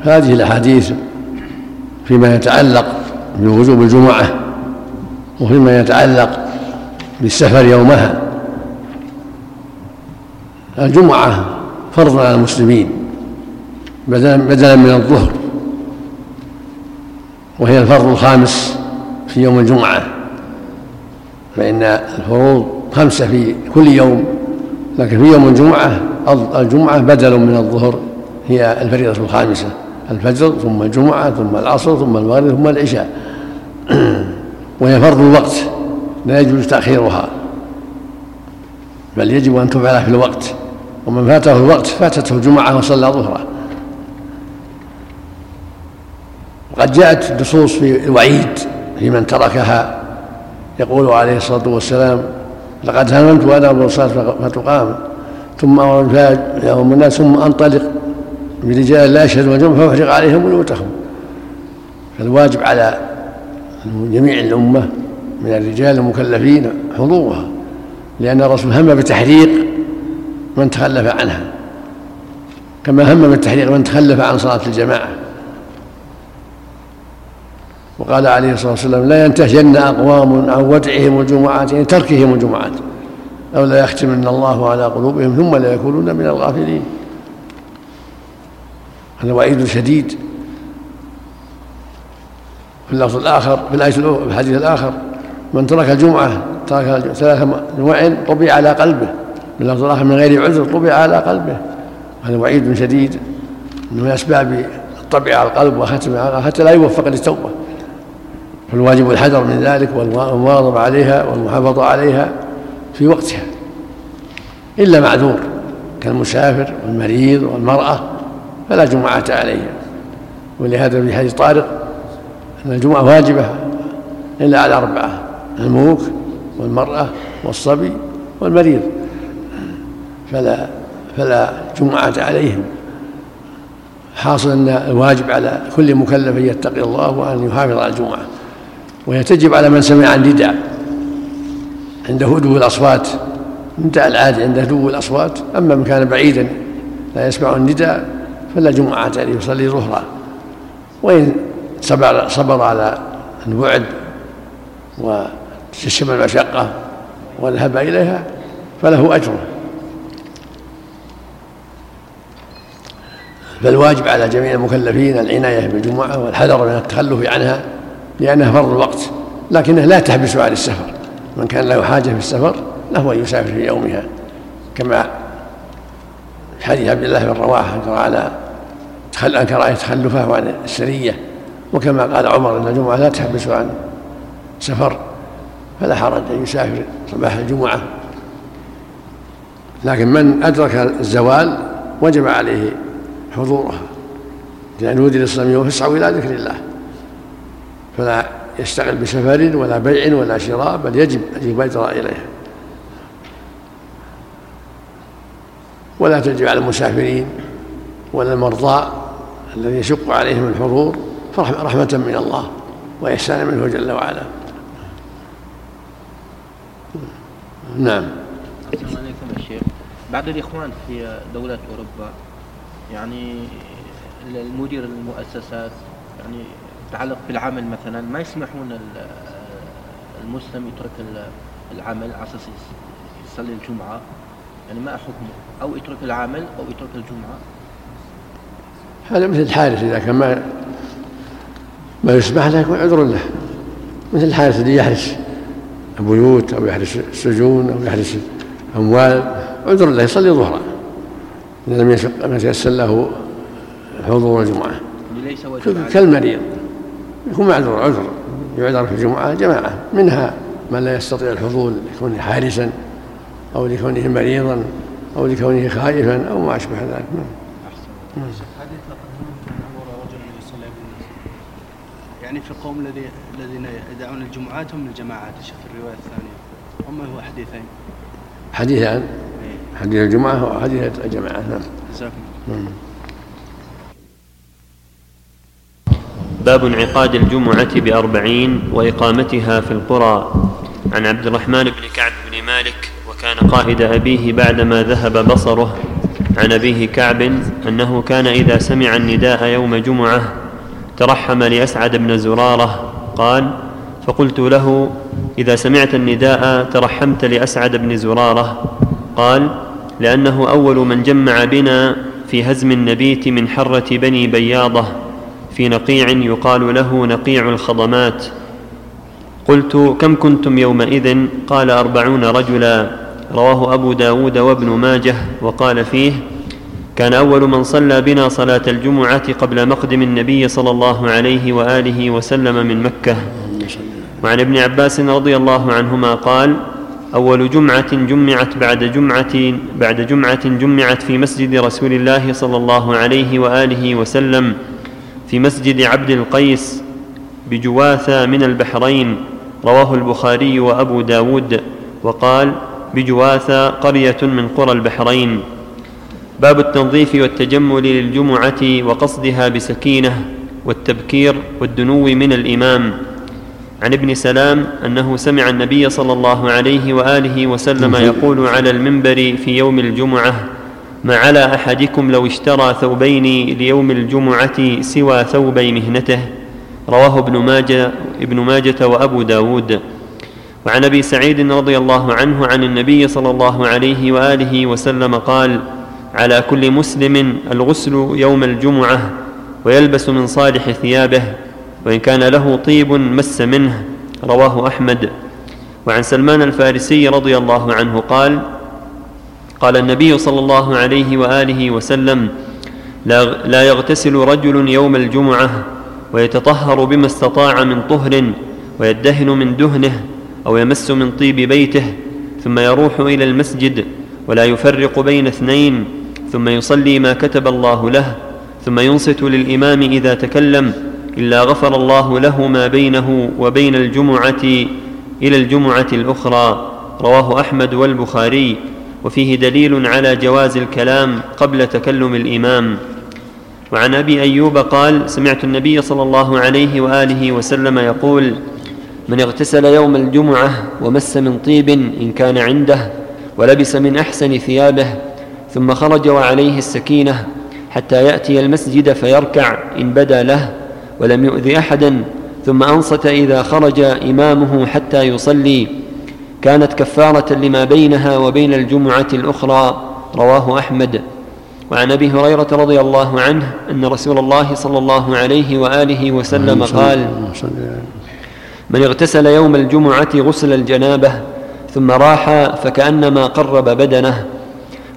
هذه الأحاديث فيما يتعلق بوجوب الجمعة وفيما يتعلق بالسفر يومها. الجمعة فرض على المسلمين بدلا من الظهر وهي الفرض الخامس في يوم الجمعة فإن الفروض خمسة في كل يوم لكن في يوم الجمعة الجمعة بدل من الظهر هي الفريضة الخامسة الفجر ثم الجمعة ثم العصر ثم المغرب ثم العشاء. وهي فرض الوقت لا يجوز تأخيرها. بل يجب أن تفعل في الوقت. ومن فاته الوقت فاتته الجمعة وصلى ظهره. وقد جاءت نصوص في الوعيد في من تركها. يقول عليه الصلاة والسلام لقد هممت وأنا ابو الصلاه فتقام. ثم يوم الناس ثم أنطلق برجال لا يشهدون الجمعه فافرغ عليهم بيوتهم. فالواجب على جميع الأمة من الرجال المكلفين حضورها لأن الرسول هم بتحريق من تخلف عنها. كما هم بتحريق من تخلف عن صلاة الجماعة. وقال عليه الصلاة والسلام لا ينتهين أقوام عن ودعهم الجمعات يعني تركهم الجمعات أو لا يختمن الله على قلوبهم ثم لا يكونون من الغافلين. هذا وعيد شديد. في اللفظ الآخر في الآية في الحديث الآخر من ترك الجمعة ترك ثلاث جمع طبيع على قلبه. باللفظ الآخر من غير عذر طبع على قلبه. هذا وعيد شديد. من أسباب الطبع على القلب وختم حتى لا يوفق للتوبة. فالواجب الحذر من ذلك والمواظبة عليها والمحافظة عليها في وقتها. إلا معذور كالمسافر والمريض والمرأة فلا جمعة عليها. ولهذا في حديث طارق أن الجمعة واجبة إلا على أربعة الملوك والمرأة والصبي والمريض. فلا فلا جمعة عليهم. حاصل أن الواجب على كل مكلف أن يتقي الله وأن يحافظ على الجمعة. وهي تجب على من سمع النداء. عند هدوء الأصوات النداء العادي عند هدوء الأصوات أما من كان بعيدا لا يسمع النداء فلا جمعة عليه يصلي ظهرا وإن صبر, صبر على البعد وتشم المشقة وذهب إليها فله أجره. فالواجب على جميع المكلفين العناية بالجمعة والحذر من التخلف عنها لأنها فرض الوقت لكنها لا تحبس عن السفر. من كان له حاجة في السفر له أن يسافر في يومها. كما حديث عبد الله بن رواحة أنكر على أنكر تخلفه عن السرية. وكما قال عمر أن الجمعة لا تحبس عن سفر فلا حرج أن يسافر صباح الجمعة. لكن من أدرك الزوال وجب عليه حضورها إذا نودي للصلاة فاسعوا إلى ذكر الله. فلا يشتغل بسفر ولا بيع ولا شراء بل يجب أن يبادر إليها ولا تجب على المسافرين ولا المرضى الذي يشق عليهم الحضور رحمة من الله وإحسانا منه جل وعلا. نعم. السلام عليكم يا شيخ. بعض الإخوان في دولة أوروبا يعني المدير المؤسسات يعني يتعلق بالعمل مثلا ما يسمحون المسلم يترك العمل على أساس يصلي الجمعة. يعني ما حكمه أو يترك العمل أو يترك الجمعة. هذا مثل الحارس إذا كان ما ما يسمح له يكون عذر له. مثل الحارس الذي يحرس البيوت أو يحرس السجون أو يحرس اموال عذر له يصلي ظهرا. إذا لم يتيسر له حضور الجمعة. ليس كالمريض. يكون معذور عذر. يعذر في الجمعة جماعة. منها من لا يستطيع الحضور لكونه حارسا أو لكونه مريضا أو لكونه خائفا أو ما أشبه ذلك. نعم. يعني في القوم الذي الذين يدعون الجمعات هم الجماعات شوف الرواية الثانية. هم هو حديثين. حديثان؟ إيه. حديث الجمعة وحديث الجماعة. نعم. باب انعقاد الجمعة بأربعين وإقامتها في القرى. عن عبد الرحمن بن كعب بن مالك وكان قائد أبيه بعدما ذهب بصره. عن أبيه كعب أنه كان إذا سمع النداء يوم جمعة ترحم لأسعد بن زرارة قال فقلت له إذا سمعت النداء ترحمت لأسعد بن زرارة. قال لأنه أول من جمع بنا في هزم النبيت من حرة بني بياضة. في نقيع يقال له نقيع الخضمات. قلت كم كنتم يومئذ؟ قال أربعون رجلا. رواه أبو داود وابن ماجه وقال فيه كان أول من صلى بنا صلاة الجمعة قبل مقدم النبي صلى الله عليه وآله وسلم من مكة. وعن ابن عباس رضي الله عنهما قال أول جمعة جمعت بعد جمعة بعد جمعة جمعت في مسجد رسول الله صلى الله عليه وآله وسلم في مسجد عبد القيس بجواثة من البحرين رواه البخاري وأبو داود وقال بجواثة قرية من قرى البحرين. باب التنظيف والتجمل للجمعة وقصدها بسكينة والتبكير والدنو من الإمام. عن ابن سلام أنه سمع النبي صلى الله عليه وآله وسلم يقول على المنبر في يوم الجمعة ما على أحدكم لو اشترى ثوبين ليوم الجمعة سوى ثوبي مهنته رواه ابن ماجة ابن ماجة وأبو داود. وعن أبي سعيد رضي الله عنه عن النبي صلى الله عليه وآله وسلم قال على كل مسلم الغسل يوم الجمعة ويلبس من صالح ثيابه وإن كان له طيب مس منه. رواه أحمد. وعن سلمان الفارسي رضي الله عنه قال قال النبي صلى الله عليه وآله وسلم لا يغتسل رجل يوم الجمعة ويتطهر بما استطاع من طهر ويدهن من دهنه أو يمس من طيب بيته ثم يروح إلى المسجد ولا يفرق بين اثنين ثم يصلي ما كتب الله له ثم ينصت للإمام إذا تكلم إلا غفر الله له ما بينه وبين الجمعة إلى الجمعة الأخرى. رواه أحمد والبخاري. وفيه دليل على جواز الكلام قبل تكلم الإمام. وعن أبي أيوب قال سمعت النبي صلى الله عليه وآله وسلم يقول من اغتسل يوم الجمعة ومس من طيب إن كان عنده ولبس من أحسن ثيابه ثم خرج وعليه السكينة حتى يأتي المسجد فيركع إن بدا له ولم يؤذ أحدا ثم أنصت إذا خرج إمامه حتى يصلي كانت كفارة لما بينها وبين الجمعة الأخرى رواه أحمد. وعن أبي هريرة رضي الله عنه أن رسول الله صلى الله عليه وآله وسلم قال من اغتسل يوم الجمعة غسل الجنابة ثم راح فكأنما قرب بدنه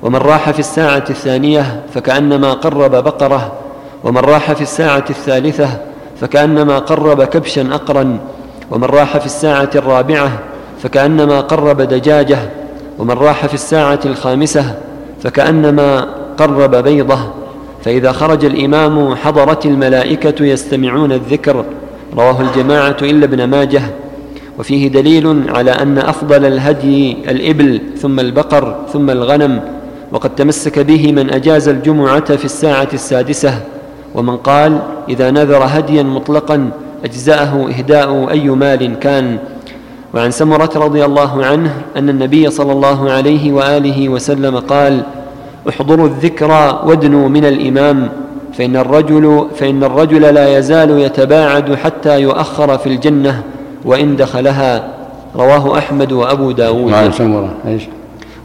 ومن راح في الساعة الثانية فكأنما قرب بقرة ومن راح في الساعة الثالثة فكأنما قرب كبشا اقرا ومن راح في الساعة الرابعة فكأنما قرب دجاجة ومن راح في الساعة الخامسة فكأنما قرب بيضة. فإذا خرج الإمام حضرت الملائكة يستمعون الذكر. رواه الجماعة إلا ابن ماجه. وفيه دليل على أن أفضل الهدي الإبل ثم البقر ثم الغنم. وقد تمسك به من أجاز الجمعة في الساعة السادسة. ومن قال إذا نذر هديا مطلقا أجزأه إهداء أي مال كان. وعن سمرة رضي الله عنه أن النبي صلى الله عليه وآله وسلم قال احضروا الذكرى وادنوا من الإمام فإن الرجل فإن الرجل لا يزال يتباعد حتى يؤخر في الجنة وإن دخلها رواه أحمد وأبو داود. وعن سمرة إيش؟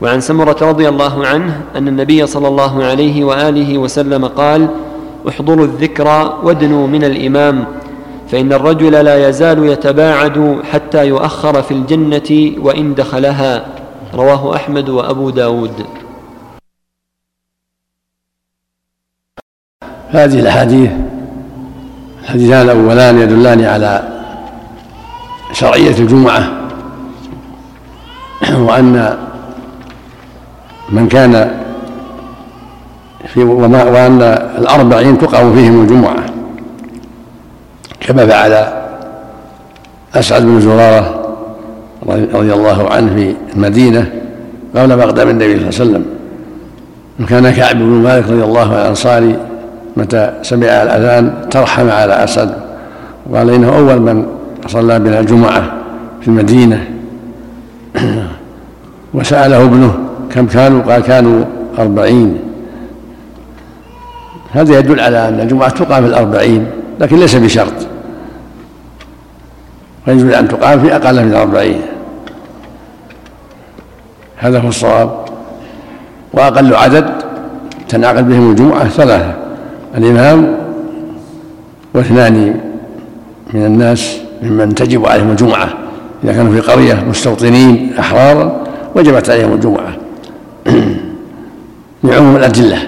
وعن سمرة رضي الله عنه أن النبي صلى الله عليه وآله وسلم قال احضروا الذكرى وادنوا من الإمام فإن الرجل لا يزال يتباعد حتى يؤخر في الجنة وإن دخلها. رواه أحمد وأبو داود. هذه الأحاديث الحديثان الأولان يدلان على شرعية الجمعة وأن من كان في وأن الأربعين تقام فيهم الجمعة. كما فعل أسعد بن زرارة رضي الله عنه في المدينة قبل مقدم النبي صلى الله عليه وسلم. وكان كعب بن مالك رضي الله عنه الأنصاري متى سمع الأذان ترحم على أسد وقال إنه أول من صلى بنا الجمعة في المدينة. وسأله ابنه كم كانوا؟ قال كانوا أربعين. هذا يدل على أن الجمعة تقام في الأربعين لكن ليس بشرط. ويجوز أن تقام في أقل من الأربعين هذا هو الصواب. وأقل عدد تنعقد بهم الجمعة ثلاثة الإمام واثنان من الناس ممن تجب عليهم الجمعة. إذا كانوا في قرية مستوطنين أحرارا وجبت عليهم الجمعة. لعموم الأدلة.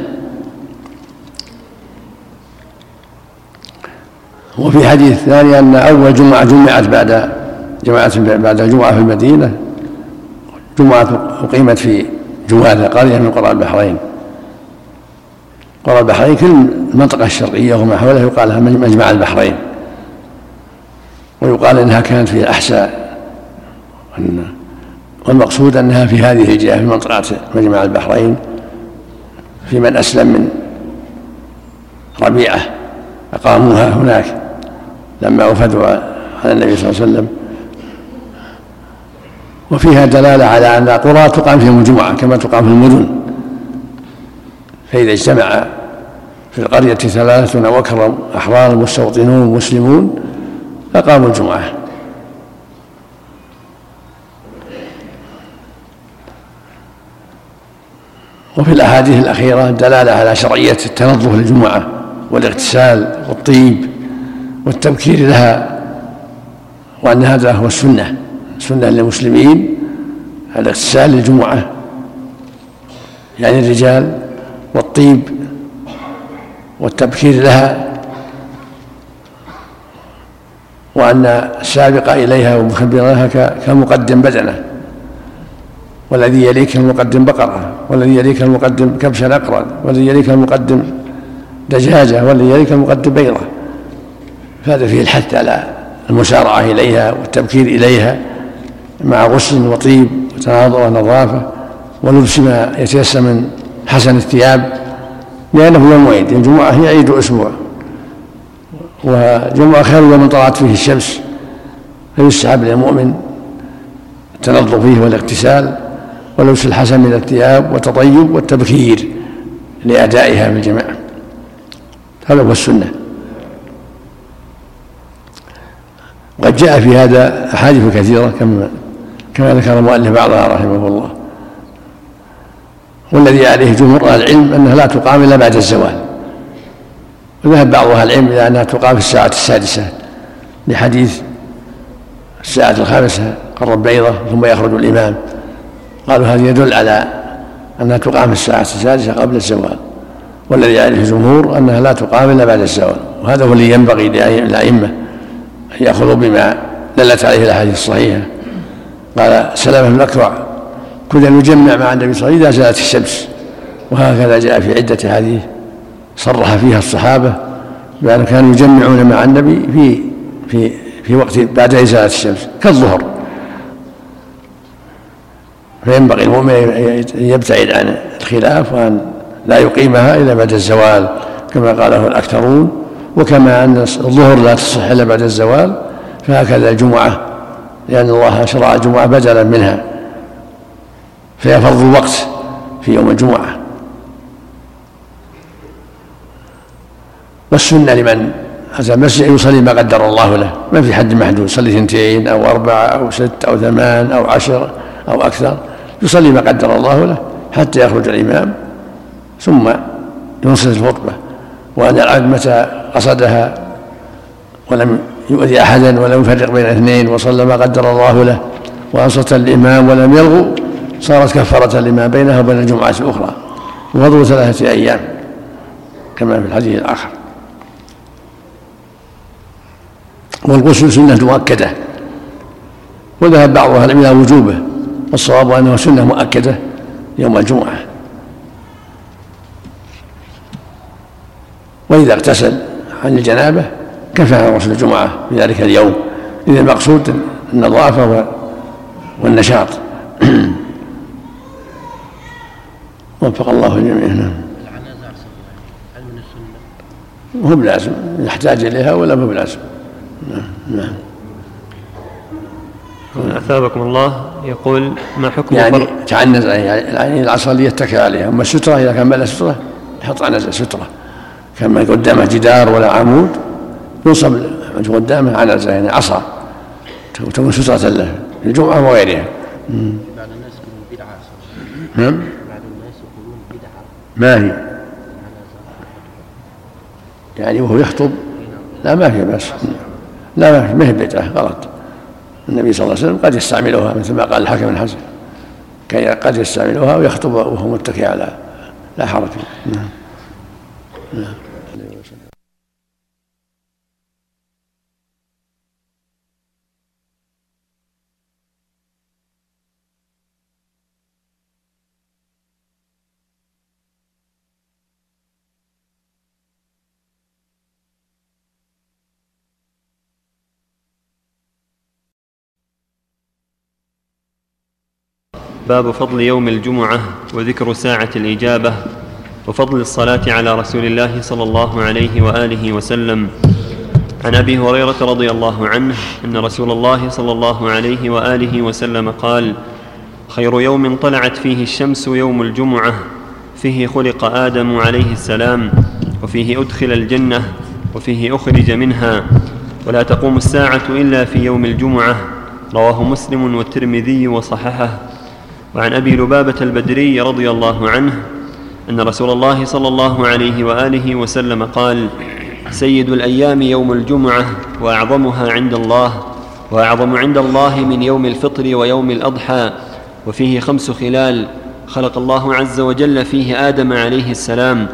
وفي حديث ثاني أن أول جمعة جمعت بعد جماعة بعد الجمعة في المدينة جمعة أقيمت في جمعة قرية من قرى البحرين. قرى البحرين كل المنطقة الشرقية وما حولها يقال لها مجمع البحرين. ويقال إنها كانت في الاحساء والمقصود أنها في هذه الجهه في منطقة مجمع البحرين في من أسلم من ربيعة أقاموها هناك. لما وفدوا على النبي صلى الله عليه وسلم. وفيها دلالة على أن القرى تقام فيهم الجمعة كما تقام في المدن. فإذا اجتمع في القرية ثلاثة وكرم أحرار مستوطنون مسلمون أقاموا الجمعة. وفي الأحاديث الأخيرة دلالة على شرعية التنظف للجمعة والاغتسال والطيب. والتبكير لها وأن هذا هو السنة سنة للمسلمين الاغتسال للجمعة يعني الرجال والطيب والتبكير لها وأن السابق إليها ومخبر لها كمقدم بدنه والذي يليك المقدم بقرة والذي يليك المقدم كبشا أقرا والذي يليك المقدم دجاجة والذي يليك المقدم بيضة. فهذا فيه الحث على المسارعة إليها والتبكير إليها مع غسل وطيب وتناظر ونظافة ولبس ما يتيسر من حسن الثياب لأنه يوم عيد الجمعة هي عيد أسبوع. وجمعة خير يوم طلعت فيه الشمس فيسحب للمؤمن التنظف فيه والاغتسال ولبس الحسن من الثياب والتطيب والتبكير لأدائها في الجماعة. هذا هو السنة. وقد جاء في هذا أحاديث كثيرة كما كما ذكر المؤلف بعضها رحمه الله. والذي عليه جمهور أهل العلم أنها لا تقام إلا بعد الزوال. وذهب بعض أهل العلم إلى أنها تقام في الساعة السادسة لحديث الساعة الخامسة قرب بيضة ثم يخرج الإمام. قالوا هذا يدل على أنها تقام في الساعة السادسة قبل الزوال. والذي عليه الجمهور أنها لا تقام إلا بعد الزوال. وهذا هو الذي ينبغي للأئمة يأخذوا بما دلت عليه الأحاديث الصحيحة. قال سلامة بن الاكوع كنا نجمع مع النبي صلى الله عليه وسلم إذا زالت الشمس. وهكذا جاء في عدة حديث صرح فيها الصحابة بأن كانوا يجمعون مع النبي في في في وقت بعد إزالة الشمس كالظهر. فينبغي المؤمن أن يبتعد عن الخلاف وأن لا يقيمها إلا بعد الزوال كما قاله الأكثرون. وكما أن الظهر لا تصح إلا بعد الزوال فهكذا الجمعة لأن الله شرع الجمعة بدلا منها. فهي فرض الوقت في يوم الجمعة. والسنة لمن؟ أتى المسجد يصلي ما قدر الله له. ما في حد محدود. يصلي اثنتين أو أربعة أو ست أو ثمان أو عشر أو أكثر. يصلي ما قدر الله له حتى يخرج الإمام ثم ينصت الخطبة. وأن العبد متى قصدها ولم يؤذي أحدا ولم يفرق بين اثنين وصلى ما قدر الله له وأنصت الإمام ولم يلغو صارت كفارة لما بينها وبين الجمعة الأخرى وفضل ثلاثة أيام كما في الحديث الآخر. والغسل سنة مؤكدة وذهب بعض أهل إلى وجوبه والصواب أنه سنة مؤكدة يوم الجمعة. وإذا اغتسل عن الجنابة كفى غسل الجمعة في ذلك اليوم. إذا المقصود النظافة والنشاط. وفق الله الجميع. نعم. هو بلازم. يحتاج إليها ولا هو بلازم. نعم. نعم. أثابكم الله يقول ما حكم يعني تعنز يعني العصا اللي يتكئ عليها أما السترة إذا كان بلا سترة يحط عنزة سترة. كان ما قدامه جدار ولا عمود ينصب قدامه عنزة يعني عصا تكون سترة له؟ الجمعة وغيرها بعض الناس يقولون بدعة. نعم؟ بعض الناس يقولون بدعة. ما هي؟ يعني وهو يخطب؟ لا ما في بس لا ما في ما هي بدعة غلط. النبي صلى الله عليه وسلم قد يستعملها مثل ما قال الحكم الحسن. كان قد يستعملها ويخطب وهو متكئ على لا حرج. نعم. نعم. باب فضل يوم الجمعة وذكر ساعة الإجابة وفضل الصلاة على رسول الله صلى الله عليه وآله وسلم. عن أبي هريرة رضي الله عنه أن رسول الله صلى الله عليه وآله وسلم قال خير يوم طلعت فيه الشمس يوم الجمعة فيه خلق آدم عليه السلام وفيه أدخل الجنة وفيه أخرج منها ولا تقوم الساعة إلا في يوم الجمعة رواه مسلم والترمذي وصححه. وعن أبي لبابة البدري رضي الله عنه أن رسول الله صلى الله عليه وآله وسلم قال سيد الأيام يوم الجمعة وأعظمها عند الله وأعظم عند الله من يوم الفطر ويوم الأضحى وفيه خمس خلال خلق الله عز وجل فيه آدم عليه السلام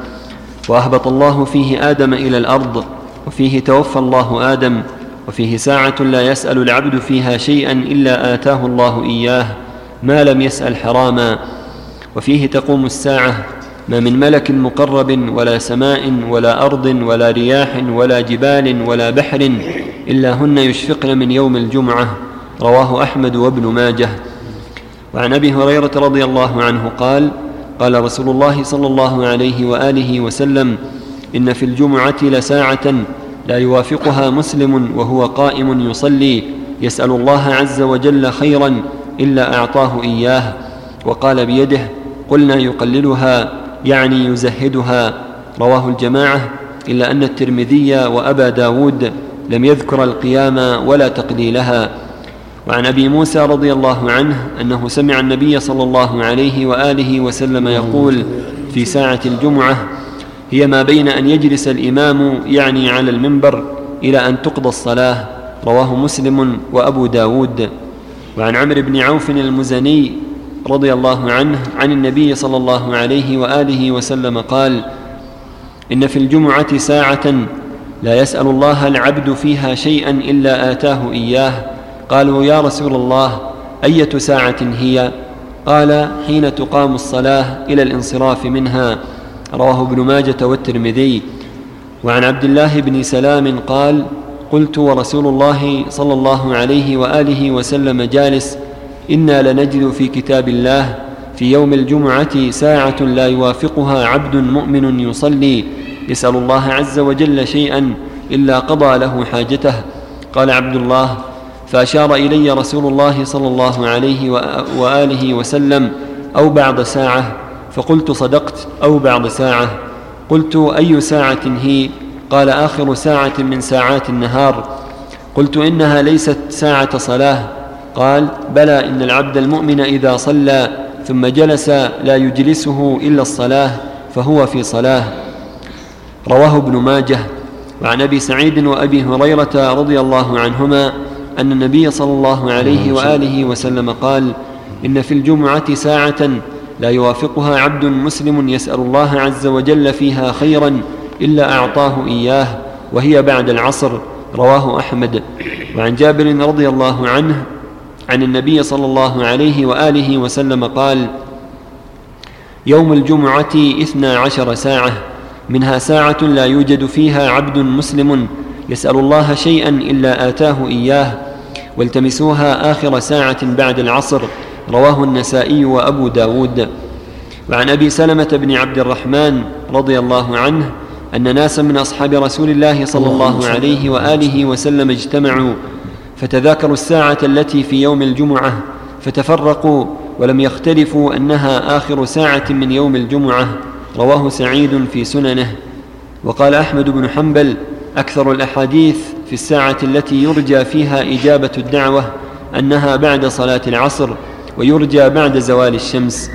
وأهبط الله فيه آدم إلى الأرض وفيه توفى الله آدم وفيه ساعة لا يسأل العبد فيها شيئا إلا آتاه الله إياه. ما لم يسأل حراما وفيه تقوم الساعة ما من ملك مقرب ولا سماء ولا أرض ولا رياح ولا جبال ولا بحر إلا هن يشفقن من يوم الجمعة رواه أحمد وابن ماجه. وعن أبي هريرة رضي الله عنه قال قال رسول الله صلى الله عليه وآله وسلم إن في الجمعة لساعة لا يوافقها مسلم وهو قائم يصلي يسأل الله عز وجل خيرا إلا أعطاه إياه وقال بيده قلنا يقللها يعني يزهدها. رواه الجماعة إلا أن الترمذي وأبا داود لم يذكر القيام ولا تقليلها. وعن أبي موسى رضي الله عنه أنه سمع النبي صلى الله عليه وآله وسلم يقول في ساعة الجمعة هي ما بين أن يجلس الإمام يعني على المنبر إلى أن تقضى الصلاة. رواه مسلم وأبو داود. وعن عمرو بن عوف المزني رضي الله عنه عن النبي صلى الله عليه وآله وسلم قال إن في الجمعة ساعة لا يسأل الله العبد فيها شيئا إلا آتاه إياه. قالوا يا رسول الله أية ساعة هي؟ قال حين تقام الصلاة إلى الانصراف منها. رواه ابن ماجة والترمذي. وعن عبد الله بن سلام قال قلت ورسول الله صلى الله عليه وآله وسلم جالس إنا لنجد في كتاب الله في يوم الجمعة ساعة لا يوافقها عبد مؤمن يصلي يسأل الله عز وجل شيئا إلا قضى له حاجته. قال عبد الله فأشار إلي رسول الله صلى الله عليه وآله وسلم أو بعد ساعة؟ فقلت صدقت أو بعد ساعة؟ قلت أي ساعة هي؟ قال آخر ساعة من ساعات النهار قلت إنها ليست ساعة صلاة قال بلى إن العبد المؤمن إذا صلى ثم جلس لا يجلسه إلا الصلاة فهو في صلاة رواه ابن ماجه وعن أبي سعيد وأبي هريرة رضي الله عنهما أن النبي صلى الله عليه وآله وسلم قال إن في الجمعة ساعة لا يوافقها عبد مسلم يسأل الله عز وجل فيها خيرا إلا أعطاه إياه وهي بعد العصر رواه أحمد. وعن جابر رضي الله عنه عن النبي صلى الله عليه وآله وسلم قال يوم الجمعة اثنا عشر ساعة منها ساعة لا يوجد فيها عبد مسلم يسأل الله شيئا إلا آتاه إياه والتمسوها آخر ساعة بعد العصر رواه النسائي وأبو داود. وعن أبي سلمة بن عبد الرحمن رضي الله عنه أن ناسا من أصحاب رسول الله صلى الله عليه وآله وسلم اجتمعوا فتذاكروا الساعة التي في يوم الجمعة فتفرقوا ولم يختلفوا أنها آخر ساعة من يوم الجمعة. رواه سعيد في سننه. وقال أحمد بن حنبل أكثر الأحاديث في الساعة التي يرجى فيها إجابة الدعوة أنها بعد صلاة العصر ويرجى بعد زوال الشمس.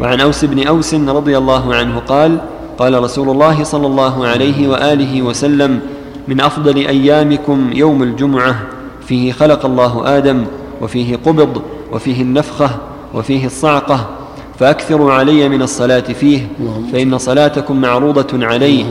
وعن أوس بن أوس رضي الله عنه قال قال رسول الله صلى الله عليه وآله وسلم من أفضل أيامكم يوم الجمعة فيه خلق الله آدم وفيه قبض وفيه النفخة وفيه الصعقة فأكثروا علي من الصلاة فيه فإن صلاتكم معروضة عليه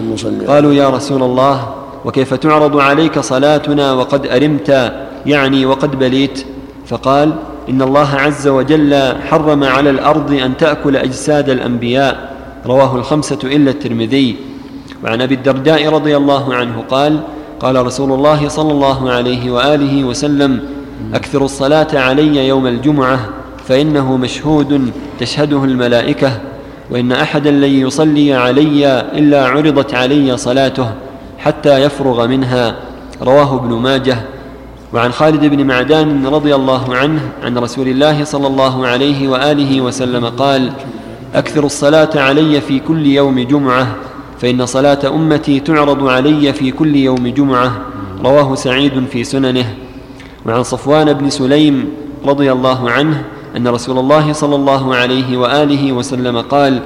قالوا يا رسول الله وكيف تعرض عليك صلاتنا وقد أرمت يعني وقد بليت؟ فقال إن الله عز وجل حرم على الأرض أن تأكل أجساد الأنبياء رواه الخمسة إلا الترمذي. وعن أبي الدرداء رضي الله عنه قال قال رسول الله صلى الله عليه وآله وسلم اكثروا الصلاة علي يوم الجمعة فإنه مشهود تشهده الملائكة وإن أحدا لن يصلي علي إلا عرضت علي صلاته حتى يفرغ منها. رواه ابن ماجه. وعن خالد بن معدان رضي الله عنه عن رسول الله صلى الله عليه وآله وسلم قال اكثروا الصلاة علي في كل يوم جمعة فإن صلاة أمتي تعرض علي في كل يوم جمعة. رواه سعيد في سننه. وعن صفوان بن سليم رضي الله عنه أن رسول الله صلى الله عليه وآله وسلم قال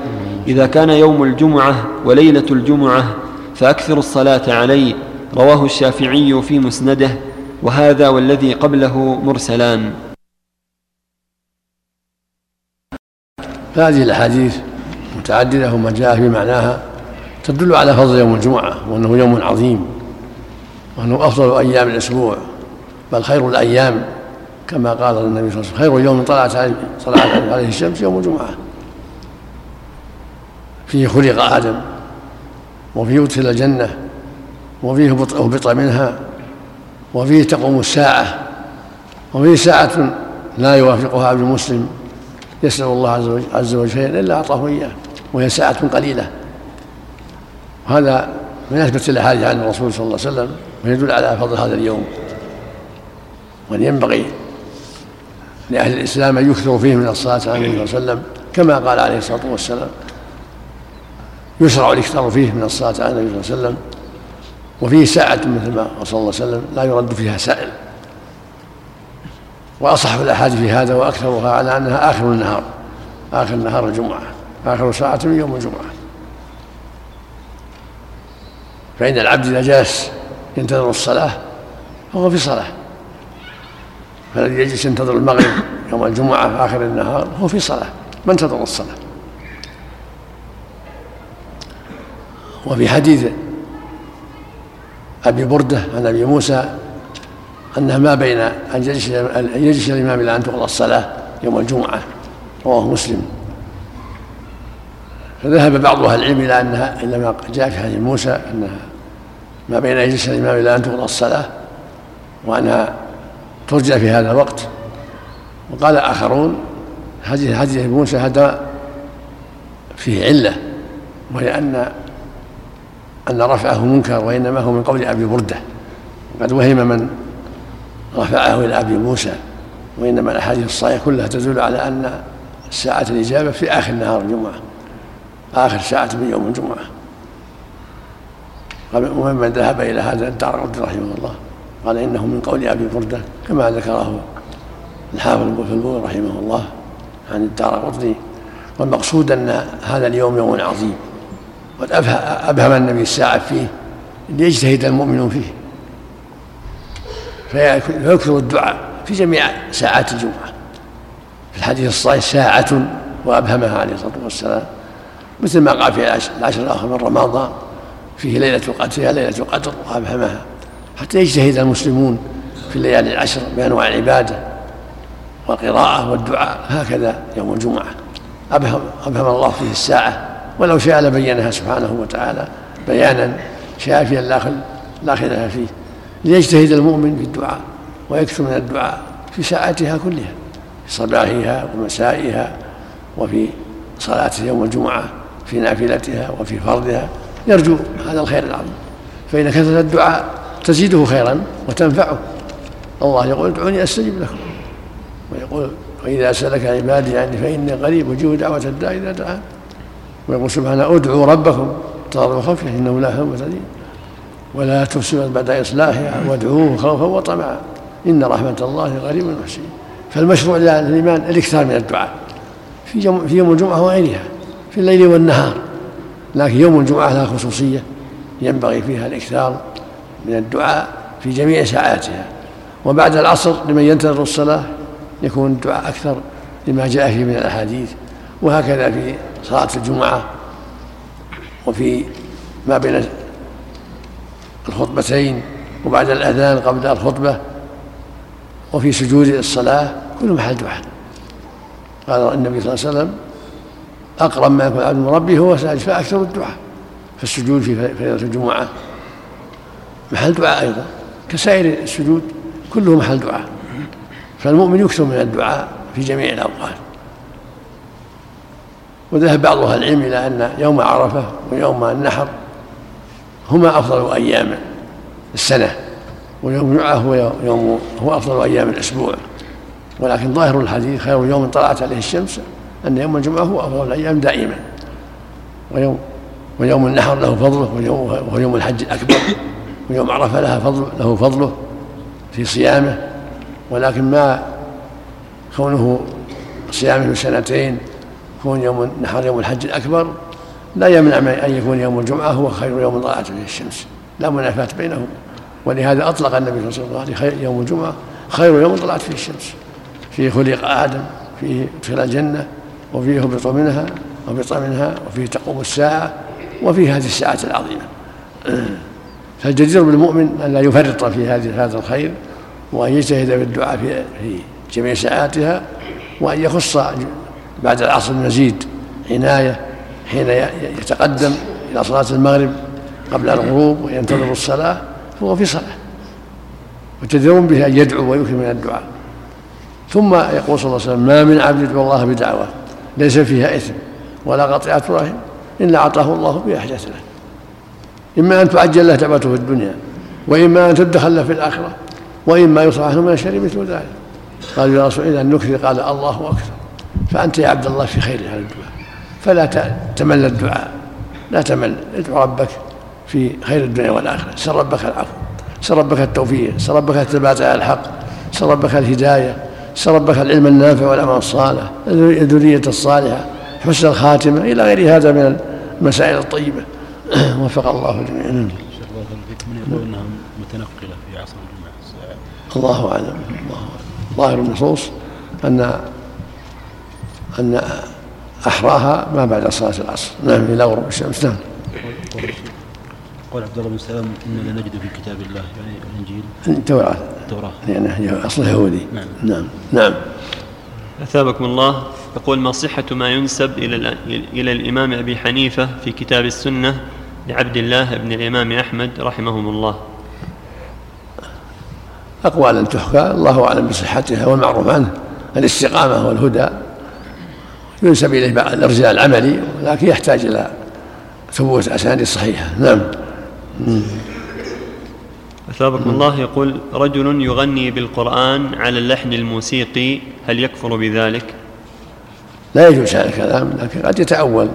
إذا كان يوم الجمعة وليلة الجمعة فاكثروا الصلاة علي. رواه الشافعي في مسنده. وهذا والذي قبله مرسلان. فهذه الأحاديث متعددة وما جاء في معناها تدل على فضل يوم الجمعة وأنه يوم عظيم وأنه أفضل أيام الأسبوع بل خير الأيام كما قال النبي صلى الله عليه وسلم خير يوم طلعت طلعت عليه الشمس يوم الجمعة. فيه خلق آدم وفيه أدخل الجنة وفيه أهبط منها وفيه تقوم الساعة وفيه ساعة لا يوافقها عبد المسلم يسأل الله عز وجل شيئا إلا أعطاه إياه وهي ساعة قليلة. وهذا من أثبت الأحاديث عن الرسول صلى الله عليه وسلم ويدل على فضل هذا اليوم. وأن ينبغي لأهل الإسلام أن يكثروا فيه من الصلاة على النبي صلى الله عليه وسلم كما قال عليه الصلاة والسلام يشرع الإكثار فيه من الصلاة على النبي صلى الله عليه وسلم وفيه ساعة مثل ما صلى الله عليه وسلم لا يرد فيها سائل. وأصح الأحاديث في هذا وأكثرها على أنها آخر النهار آخر نهار الجمعة آخر ساعة من يوم الجمعة. فإن العبد إذا جلس ينتظر الصلاة فهو في صلاة. فالذي يجلس ينتظر المغرب يوم الجمعة آخر النهار هو في صلاة. ما انتظر الصلاة؟ وفي حديث أبي بردة عن أبي موسى أنه ما بين أن يجلس الإمام إلى أن تقضى الصلاة يوم الجمعة رواه مسلم. فذهب بعض أهل العلم إلى أنها إلى ما جاء في حديث موسى أنها ما بين يجلس الإمام إلى أن تقضى الصلاة وأنها ترجى في هذا الوقت. وقال آخرون حديث حديث موسى هذا فيه علة وهي أن أن رفعه منكر وإنما هو من قول أبي بردة. وقد وهم من رفعه إلى أبي موسى وإنما الأحاديث الصحيحة كلها تدل على أن ساعة الإجابة في آخر نهار الجمعة آخر ساعة من يوم الجمعة. وممن ذهب إلى هذا قطني رحمه الله. قال إنه من قول أبي بردة كما ذكره الحافظ ابن رحمه الله عن الدار قطني والمقصود أن هذا اليوم يوم عظيم قد أبهم النبي الساعة فيه ليجتهد المؤمن فيه. فيكثر الدعاء في جميع ساعات الجمعة. في الحديث الصحيح ساعة وأبهمها عليه الصلاة والسلام مثل ما قال في العشر الآخر من رمضان فيه ليلة القدر فيها ليلة القدر وأبهمها. حتى يجتهد المسلمون في الليالي العشر بأنواع العبادة والقراءة والدعاء هكذا يوم الجمعة. أبهم, أبهم الله فيه الساعة ولو شاء لبينها سبحانه وتعالى بيانا شافيا لا خلاف فيه. ليجتهد المؤمن في الدعاء ويكثر من الدعاء في ساعاتها كلها في صباحها ومسائها وفي صلاة يوم الجمعة في نافلتها وفي فرضها يرجو هذا الخير العظيم. فإن كثرة الدعاء تزيده خيرا وتنفعه. الله يقول ادعوني أستجب لكم. ويقول وإذا سألك عبادي عني فإني قريب أجيب دعوة الداعي إذا دعان. ويقول سبحانه ادعوا ربكم تضرعوا وخفيه إنه لا يحب المعتدين ولا تفسدوا بعد إصلاحها وادعوه خوفا وطمعا. إن رحمة الله قريب المحسنين فالمشروع للايمان الإكثار من الدعاء في يوم في يوم الجمعة وغيرها في الليل والنهار. لكن يوم الجمعة لها خصوصية ينبغي فيها الإكثار من الدعاء في جميع ساعاتها. وبعد العصر لمن ينتظر الصلاة يكون الدعاء أكثر لما جاء فيه من الأحاديث. وهكذا في صلاة الجمعة وفي ما بين الخطبتين وبعد الأذان قبل الخطبة وفي سجود الصلاة كل محل دعاء قال النبي صلى الله عليه وسلم أقرب ما يكون عبد من هو ساجد فأكثر الدعاء فالسجود في ليلة الجمعة. محل دعاء أيضا. كسائر السجود كله محل دعاء. فالمؤمن يكثر من الدعاء في جميع الأوقات. وذهب بعض أهل العلم إلى أن يوم عرفة ويوم النحر هما أفضل أيام السنة ويوم الجمعة هو يوم هو أفضل أيام الأسبوع. ولكن ظاهر الحديث خير يوم طلعت عليه الشمس أن يوم الجمعة هو أفضل الأيام دائما. ويوم ويوم النحر له فضله وهو يوم الحج الأكبر ويوم عرفة لها فضل له فضله في صيامه. ولكن ما كونه صيامه سنتين كون يوم النحر يوم الحج الأكبر لا يمنع من أن يكون يوم الجمعة هو خير يوم طلعت فيه الشمس. لا منافاة بينهم. ولهذا أطلق النبي صلى الله عليه وسلم يوم الجمعة خير يوم طلعت فيه الشمس. فيه خلق آدم فيه ادخل الجنة وفيه هبط منها هبط منها وفيه تقوم الساعة وفيه هذه الساعة العظيمة. فالجدير بالمؤمن أن لا يفرط في هذه هذا الخير وأن يجتهد بالدعاء في في جميع ساعاتها وأن يخص بعد العصر المزيد عناية حين يتقدم إلى صلاة المغرب قبل الغروب وينتظر الصلاة فهو في صلاة. وتدرون به أن يدعو ويكثر من الدعاء. ثم يقول صلى الله عليه وسلم ما من عبد يدعو الله بدعوة ليس فيها إثم ولا قطيعة رحم إلا أعطاه الله بها له. إما أن تعجل له دعوته في الدنيا وإما أن تدخل له في الآخرة وإما يصرف عنه من الشر مثل ذلك. قال يا رسول إذا نكثر قال الله أكثر. فأنت يا عبد الله في خير هذا الدعاء فلا تمل الدعاء. لا تمل ادعو ربك في خير الدنيا والآخرة. سر ربك العفو سر ربك التوفيق سر ربك الثبات على الحق سر ربك الهداية سر ربك العلم النافع والعمل الصالح الذرية الصالحة حسن الخاتمة إلى غير هذا من المسائل الطيبة. وفق الله الجميع. من يقول انها متنقله في عصر الجمعه الله أعلم. الله أعلم. ظاهر النصوص ان أن أحراها ما بعد صلاة العصر. نعم إلى غروب الشمس. نعم. قال عبد الله بن سلام اننا نجد في كتاب الله يعني الإنجيل. التوراة. التوراة. يعني اصله يهودي. نعم. نعم نعم. أثابكم الله. يقول ما صحة ما ينسب إلى إلى الإمام أبي حنيفة في كتاب السنة لعبد الله بن الإمام أحمد رحمهم الله. أقوالا تحكى الله أعلم بصحتها والمعروف عنه. الاستقامة والهدى. ينسب إليه بعض الإرجاء العملي ولكن يحتاج إلى ثبوت أسانيد صحيحة. نعم. أثابكم الله يقول رجل يغني بالقرآن على اللحن الموسيقي هل يكفر بذلك؟ لا يجوز هذا الكلام لكن قد يتأول.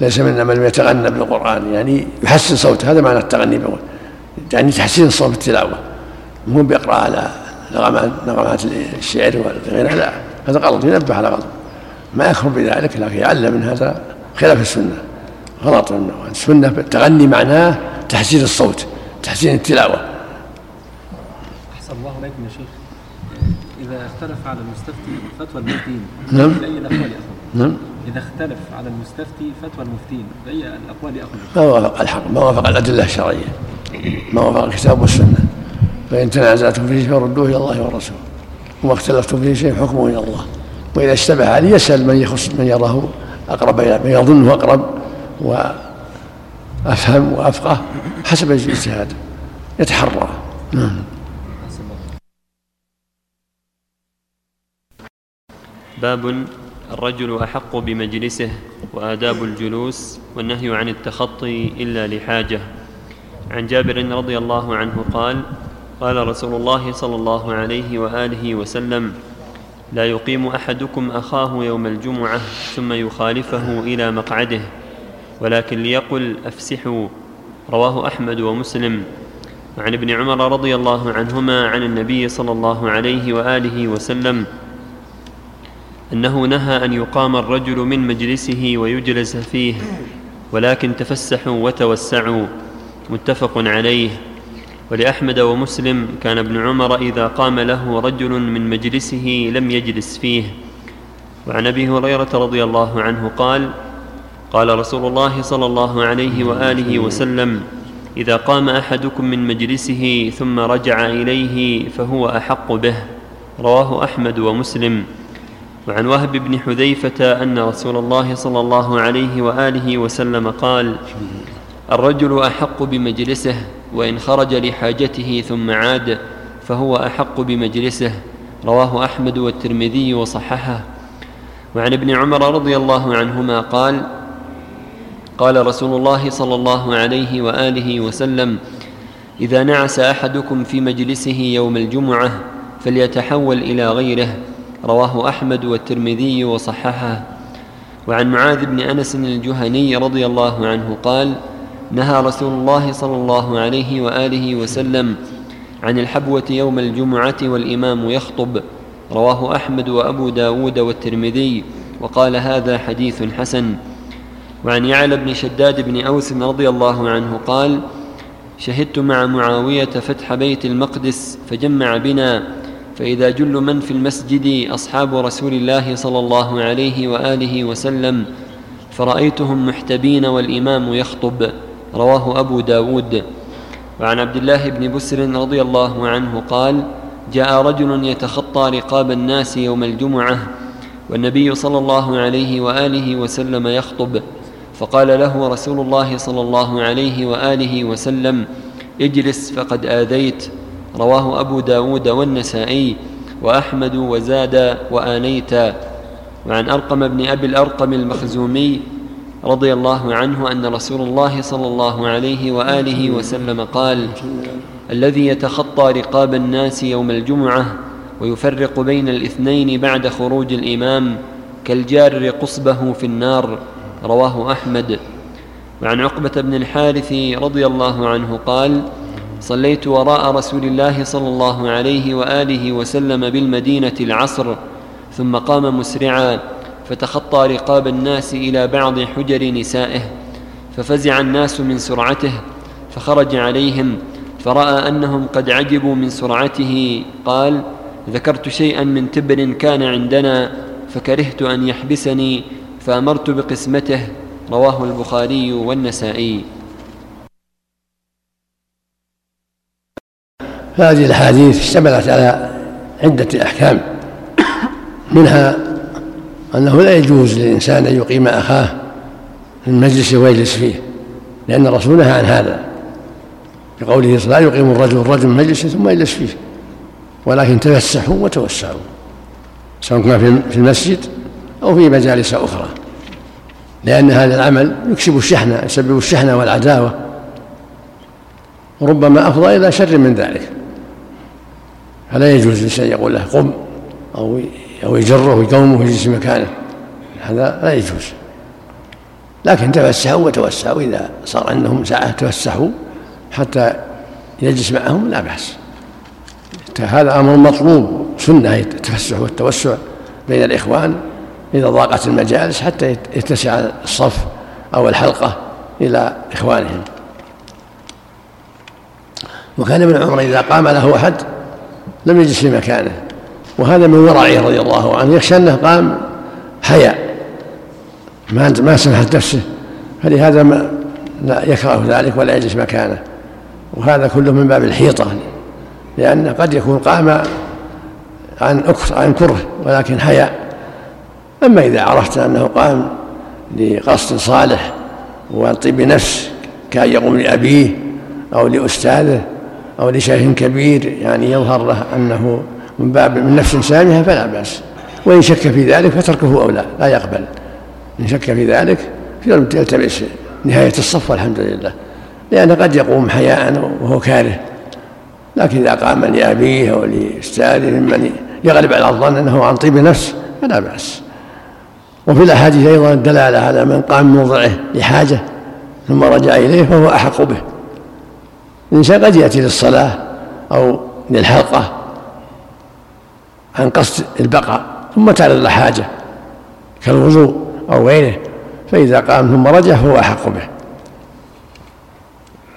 ليس منا من يتغنى بالقرآن يعني يحسن صوته هذا معنى التغني بالقرآن. يعني تحسين الصوت بالتلاوة مو بيقرأ على نغمات نغمات الشعر وغيرها لا. هذا غلط ينبه على غلط. ما يكفر بذلك لكن يعلم من هذا خلاف السنة. غلط منه السنة التغني معناه تحسين الصوت تحسين التلاوة. أحسن الله عليكم يا شيخ. إذا اختلف على المستفتي فتوى المفتين. نعم. بأي الأقوال يأخذ؟ نعم. إذا اختلف على المستفتي فتوى المفتين. بأي الأقوال يأخذ؟ ما وافق الحق ما وافق الأدلة الشرعية. ما وافق الكتاب والسنة. فإن تنازعتم فيه فردوه إلى الله والرسول وما اختلفتم فيه شيء حكمه إلى الله. وإذا اشتبه عليه يسأل من يخص من يراه أقرب إلى من يظنه أقرب وأفهم وأفقه حسب الاجتهاد. يتحرى. نعم. باب الرجل أحق بمجلسه وآداب الجلوس والنهي عن التخطي إلا لحاجة. عن جابر رضي الله عنه قال قال رسول الله صلى الله عليه وآله وسلم لا يقيم أحدكم أخاه يوم الجمعة ثم يخالفه إلى مقعده ولكن ليقل أفسحوا. رواه أحمد ومسلم. وعن ابن عمر رضي الله عنهما عن النبي صلى الله عليه وآله وسلم أنه نهى أن يقام الرجل من مجلسه ويجلس فيه ولكن تفسحوا وتوسعوا. متفق عليه. ولأحمد ومسلم كان ابن عمر إذا قام له رجل من مجلسه لم يجلس فيه. وعن أبي هريرة رضي الله عنه قال قال رسول الله صلى الله عليه وآله وسلم إذا قام أحدكم من مجلسه ثم رجع إليه فهو أحق به. رواه أحمد ومسلم. وعن وهب بن حذيفة أن رسول الله صلى الله عليه وآله وسلم قال الرجل أحق بمجلسه. وإن خرج لحاجته ثم عاد فهو أحق بمجلسه. رواه أحمد والترمذي وصححه. وعن ابن عمر رضي الله عنهما قال قال رسول الله صلى الله عليه وآله وسلم إذا نعس أحدكم في مجلسه يوم الجمعة فليتحول إلى غيره. رواه أحمد والترمذي وصححه. وعن معاذ بن أنس الجهني رضي الله عنه قال نهى رسول الله صلى الله عليه وآله وسلم عن الحبوة يوم الجمعة والإمام يخطب. رواه أحمد وأبو داود والترمذي وقال هذا حديث حسن. وعن يعلى بن شداد بن أوس رضي الله عنه قال شهدت مع معاوية فتح بيت المقدس فجمع بنا فإذا جل من في المسجد أصحاب رسول الله صلى الله عليه وآله وسلم فرأيتهم محتبين والإمام يخطب. رواه أبو داود. وعن عبد الله بن بسر رضي الله عنه قال جاء رجل يتخطى رقاب الناس يوم الجمعة والنبي صلى الله عليه وآله وسلم يخطب فقال له رسول الله صلى الله عليه وآله وسلم اجلس فقد آذيت. رواه أبو داود والنسائي وأحمد وزاد وآنيتا. وعن أرقم بن أبي الأرقم المخزومي رضي الله عنه أن رسول الله صلى الله عليه وآله وسلم قال الذي يتخطى رقاب الناس يوم الجمعة ويفرق بين الاثنين بعد خروج الإمام كالجار قصبه في النار رواه أحمد. وعن عقبة بن الحارث رضي الله عنه قال صليت وراء رسول الله صلى الله عليه وآله وسلم بالمدينة العصر ثم قام مسرعا فتخطى رقاب الناس إلى بعض حجر نسائه ففزع الناس من سرعته فخرج عليهم فرأى أنهم قد عجبوا من سرعته قال ذكرت شيئا من تبر كان عندنا فكرهت أن يحبسني فأمرت بقسمته. رواه البخاري والنسائي. هذه الأحاديث اشتملت على عدة أحكام منها أنه لا يجوز للإنسان أن يقيم أخاه في المجلس ويجلس فيه لأن الرسول نهى عن هذا بقوله لا يقيم الرجل الرجل مجلس ثم يجلس فيه ولكن تفسحوا وتوسعوا سواء كان في المسجد أو في مجالس أخرى لأن هذا العمل يكسب الشحنة يسبب الشحنة والعداوة وربما أفضى إلى شر من ذلك فلا يجوز للإنسان يقول له قم أو أو يجره ويقومه ويجلس مكانه. هذا لا يجوز. لكن تفسحوا وتوسعوا. إذا صار عندهم ساعة تفسحوا حتى يجلس معهم لا بأس. هذا أمر مطلوب. سنة التفسح والتوسع بين الإخوان إذا ضاقت المجالس حتى يتسع الصف أو الحلقة إلى إخوانهم. وكان ابن عمر إذا قام له أحد لم يجلس في مكانه. وهذا من ورعه رضي الله عنه يخشى أنه قام حياء ما ما سمحت نفسه. فلهذا ما لا يكره ذلك ولا يجلس مكانه. وهذا كله من باب الحيطة لأن قد يكون قام عن عن كره ولكن حياء أما إذا عرفت أنه قام لقصد صالح وطيب نفس كأن يقوم لأبيه أو لأستاذه أو لشيخ كبير يعني يظهر له أنه من باب من نفس سامحة فلا بأس. وإن شك في ذلك فتركه أولى لا يقبل. إن شك في ذلك يلتمس نهاية الصف والحمد لله. لأنه قد يقوم حياء وهو كاره. لكن إذا قام لأبيه أو لأستاذه ممن يغلب على الظن أنه عن طيب نفس فلا بأس. وفي الأحاديث أيضا الدلالة على من قام موضعه لحاجة ثم رجع إليه فهو أحق به. الإنسان قد يأتي للصلاة أو للحلقة عن قصد البقاء ثم تعرض حاجة كالوضوء أو غيره فإذا قام ثم رجع فهو أحق به.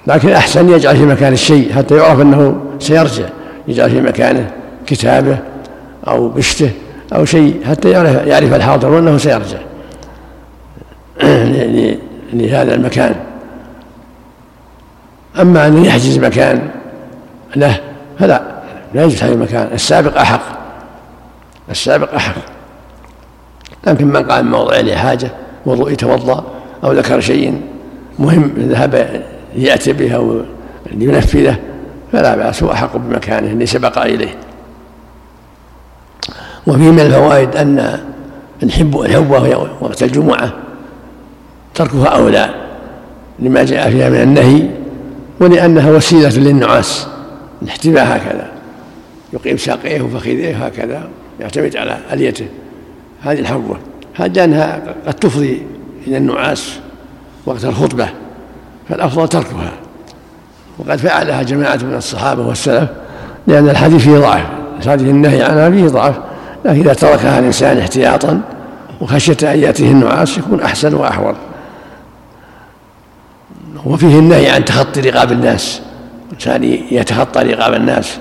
لكن أحسن يجعل في مكان الشيء حتى يعرف أنه سيرجع يجعل في مكانه كتابه أو بشته أو شيء حتى يعرف, يعرف الحاضر أنه سيرجع. لهذا المكان. أما أن يحجز مكان له فلا لا يجوز هذا المكان السابق أحق. السابق أحق لكن من قام موضع لحاجة وضوء يتوضأ أو ذكر شيء مهم ذهب يأتي به أو لينفذه فلا بأس هو أحق بمكانه اللي سبق إليه. وفيه من الفوائد أن الحب الحب وقت الجمعة تركها أولى لما جاء فيها من النهي ولأنها وسيلة للنعاس الاحتباء هكذا يقيم ساقيه وفخذيه هكذا. يعتمد على أليته. هذه الحبة هذه أنها قد تفضي إلى النعاس وقت الخطبة فالأفضل تركها. وقد فعلها جماعة من الصحابة والسلف لأن الحديث فيه ضعف. الحديث النهي عنها فيه ضعف. لكن إذا تركها الإنسان احتياطا وخشية أن يأتيه النعاس يكون أحسن وأحوط. وفيه النهي عن تخطي رقاب الناس. الإنسان يتخطى رقاب الناس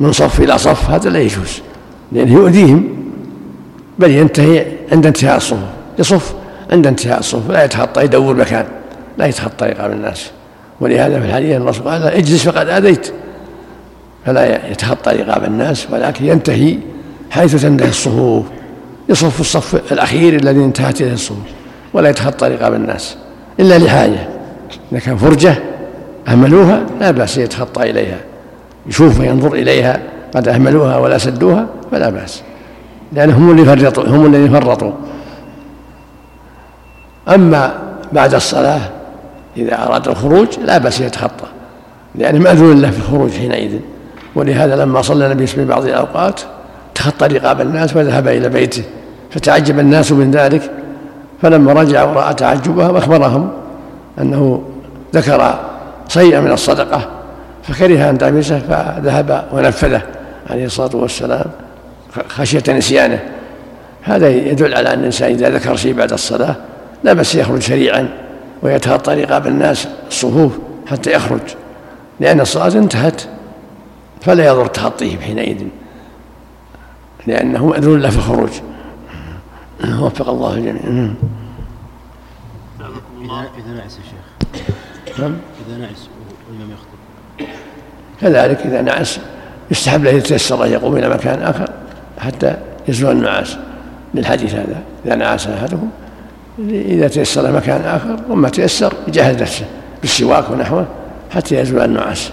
من صف إلى صف هذا لا يجوز. لأنه يؤذيهم بل ينتهي عند انتهاء الصفوف يصف عند انتهاء الصفوف لا يتخطى يدور مكان لا يتخطى رقاب الناس. ولهذا في الحديث الرسول قال اجلس فقد آذيت. فلا يتخطى رقاب الناس ولكن ينتهي حيث تنتهي الصفوف يصف الصف الأخير الذي انتهت إليه الصفوف ولا يتخطى رقاب الناس إلا لحاجة. إذا كان فرجة أهملوها لا بأس يتخطى إليها يشوف وينظر إليها. قد أهملوها ولا سدوها فلا بأس. لانهم اللي فرطوا هم الذين فرطوا. أما بعد الصلاة إذا أراد الخروج لا بأس يتخطى لأنه مأذون له في الخروج حينئذ. ولهذا لما صلى النبي في بعض الأوقات تخطى رقاب الناس وذهب إلى بيته فتعجب الناس من ذلك. فلما رجع ورأى تعجبهم أخبرهم أنه ذكر شيئا من الصدقة فكره أن تلبسه فذهب ونفذه. عليه الصلاة والسلام خشية نسيانه. هذا يدل على أن الإنسان إذا ذكر شيء بعد الصلاة لا بس يخرج سريعا ويتخطى رقاب الناس الصفوف حتى يخرج. لأن الصلاة انتهت فلا يضر تخطيه حينئذ. لأنه مأذون له في الخروج. وفق الله الجميع. إذا إذا نعس يا شيخ. نعم. إذا نعس والإمام يخطب. كذلك إذا نعس. يستحب له يتيسر أن يقوم إلى مكان آخر حتى يزول النعاس للحديث هذا. إذا نعس أحدهم إذا تيسر مكان آخر وما تيسر يجهز نفسه بالسواك ونحوه حتى يزول النعاس.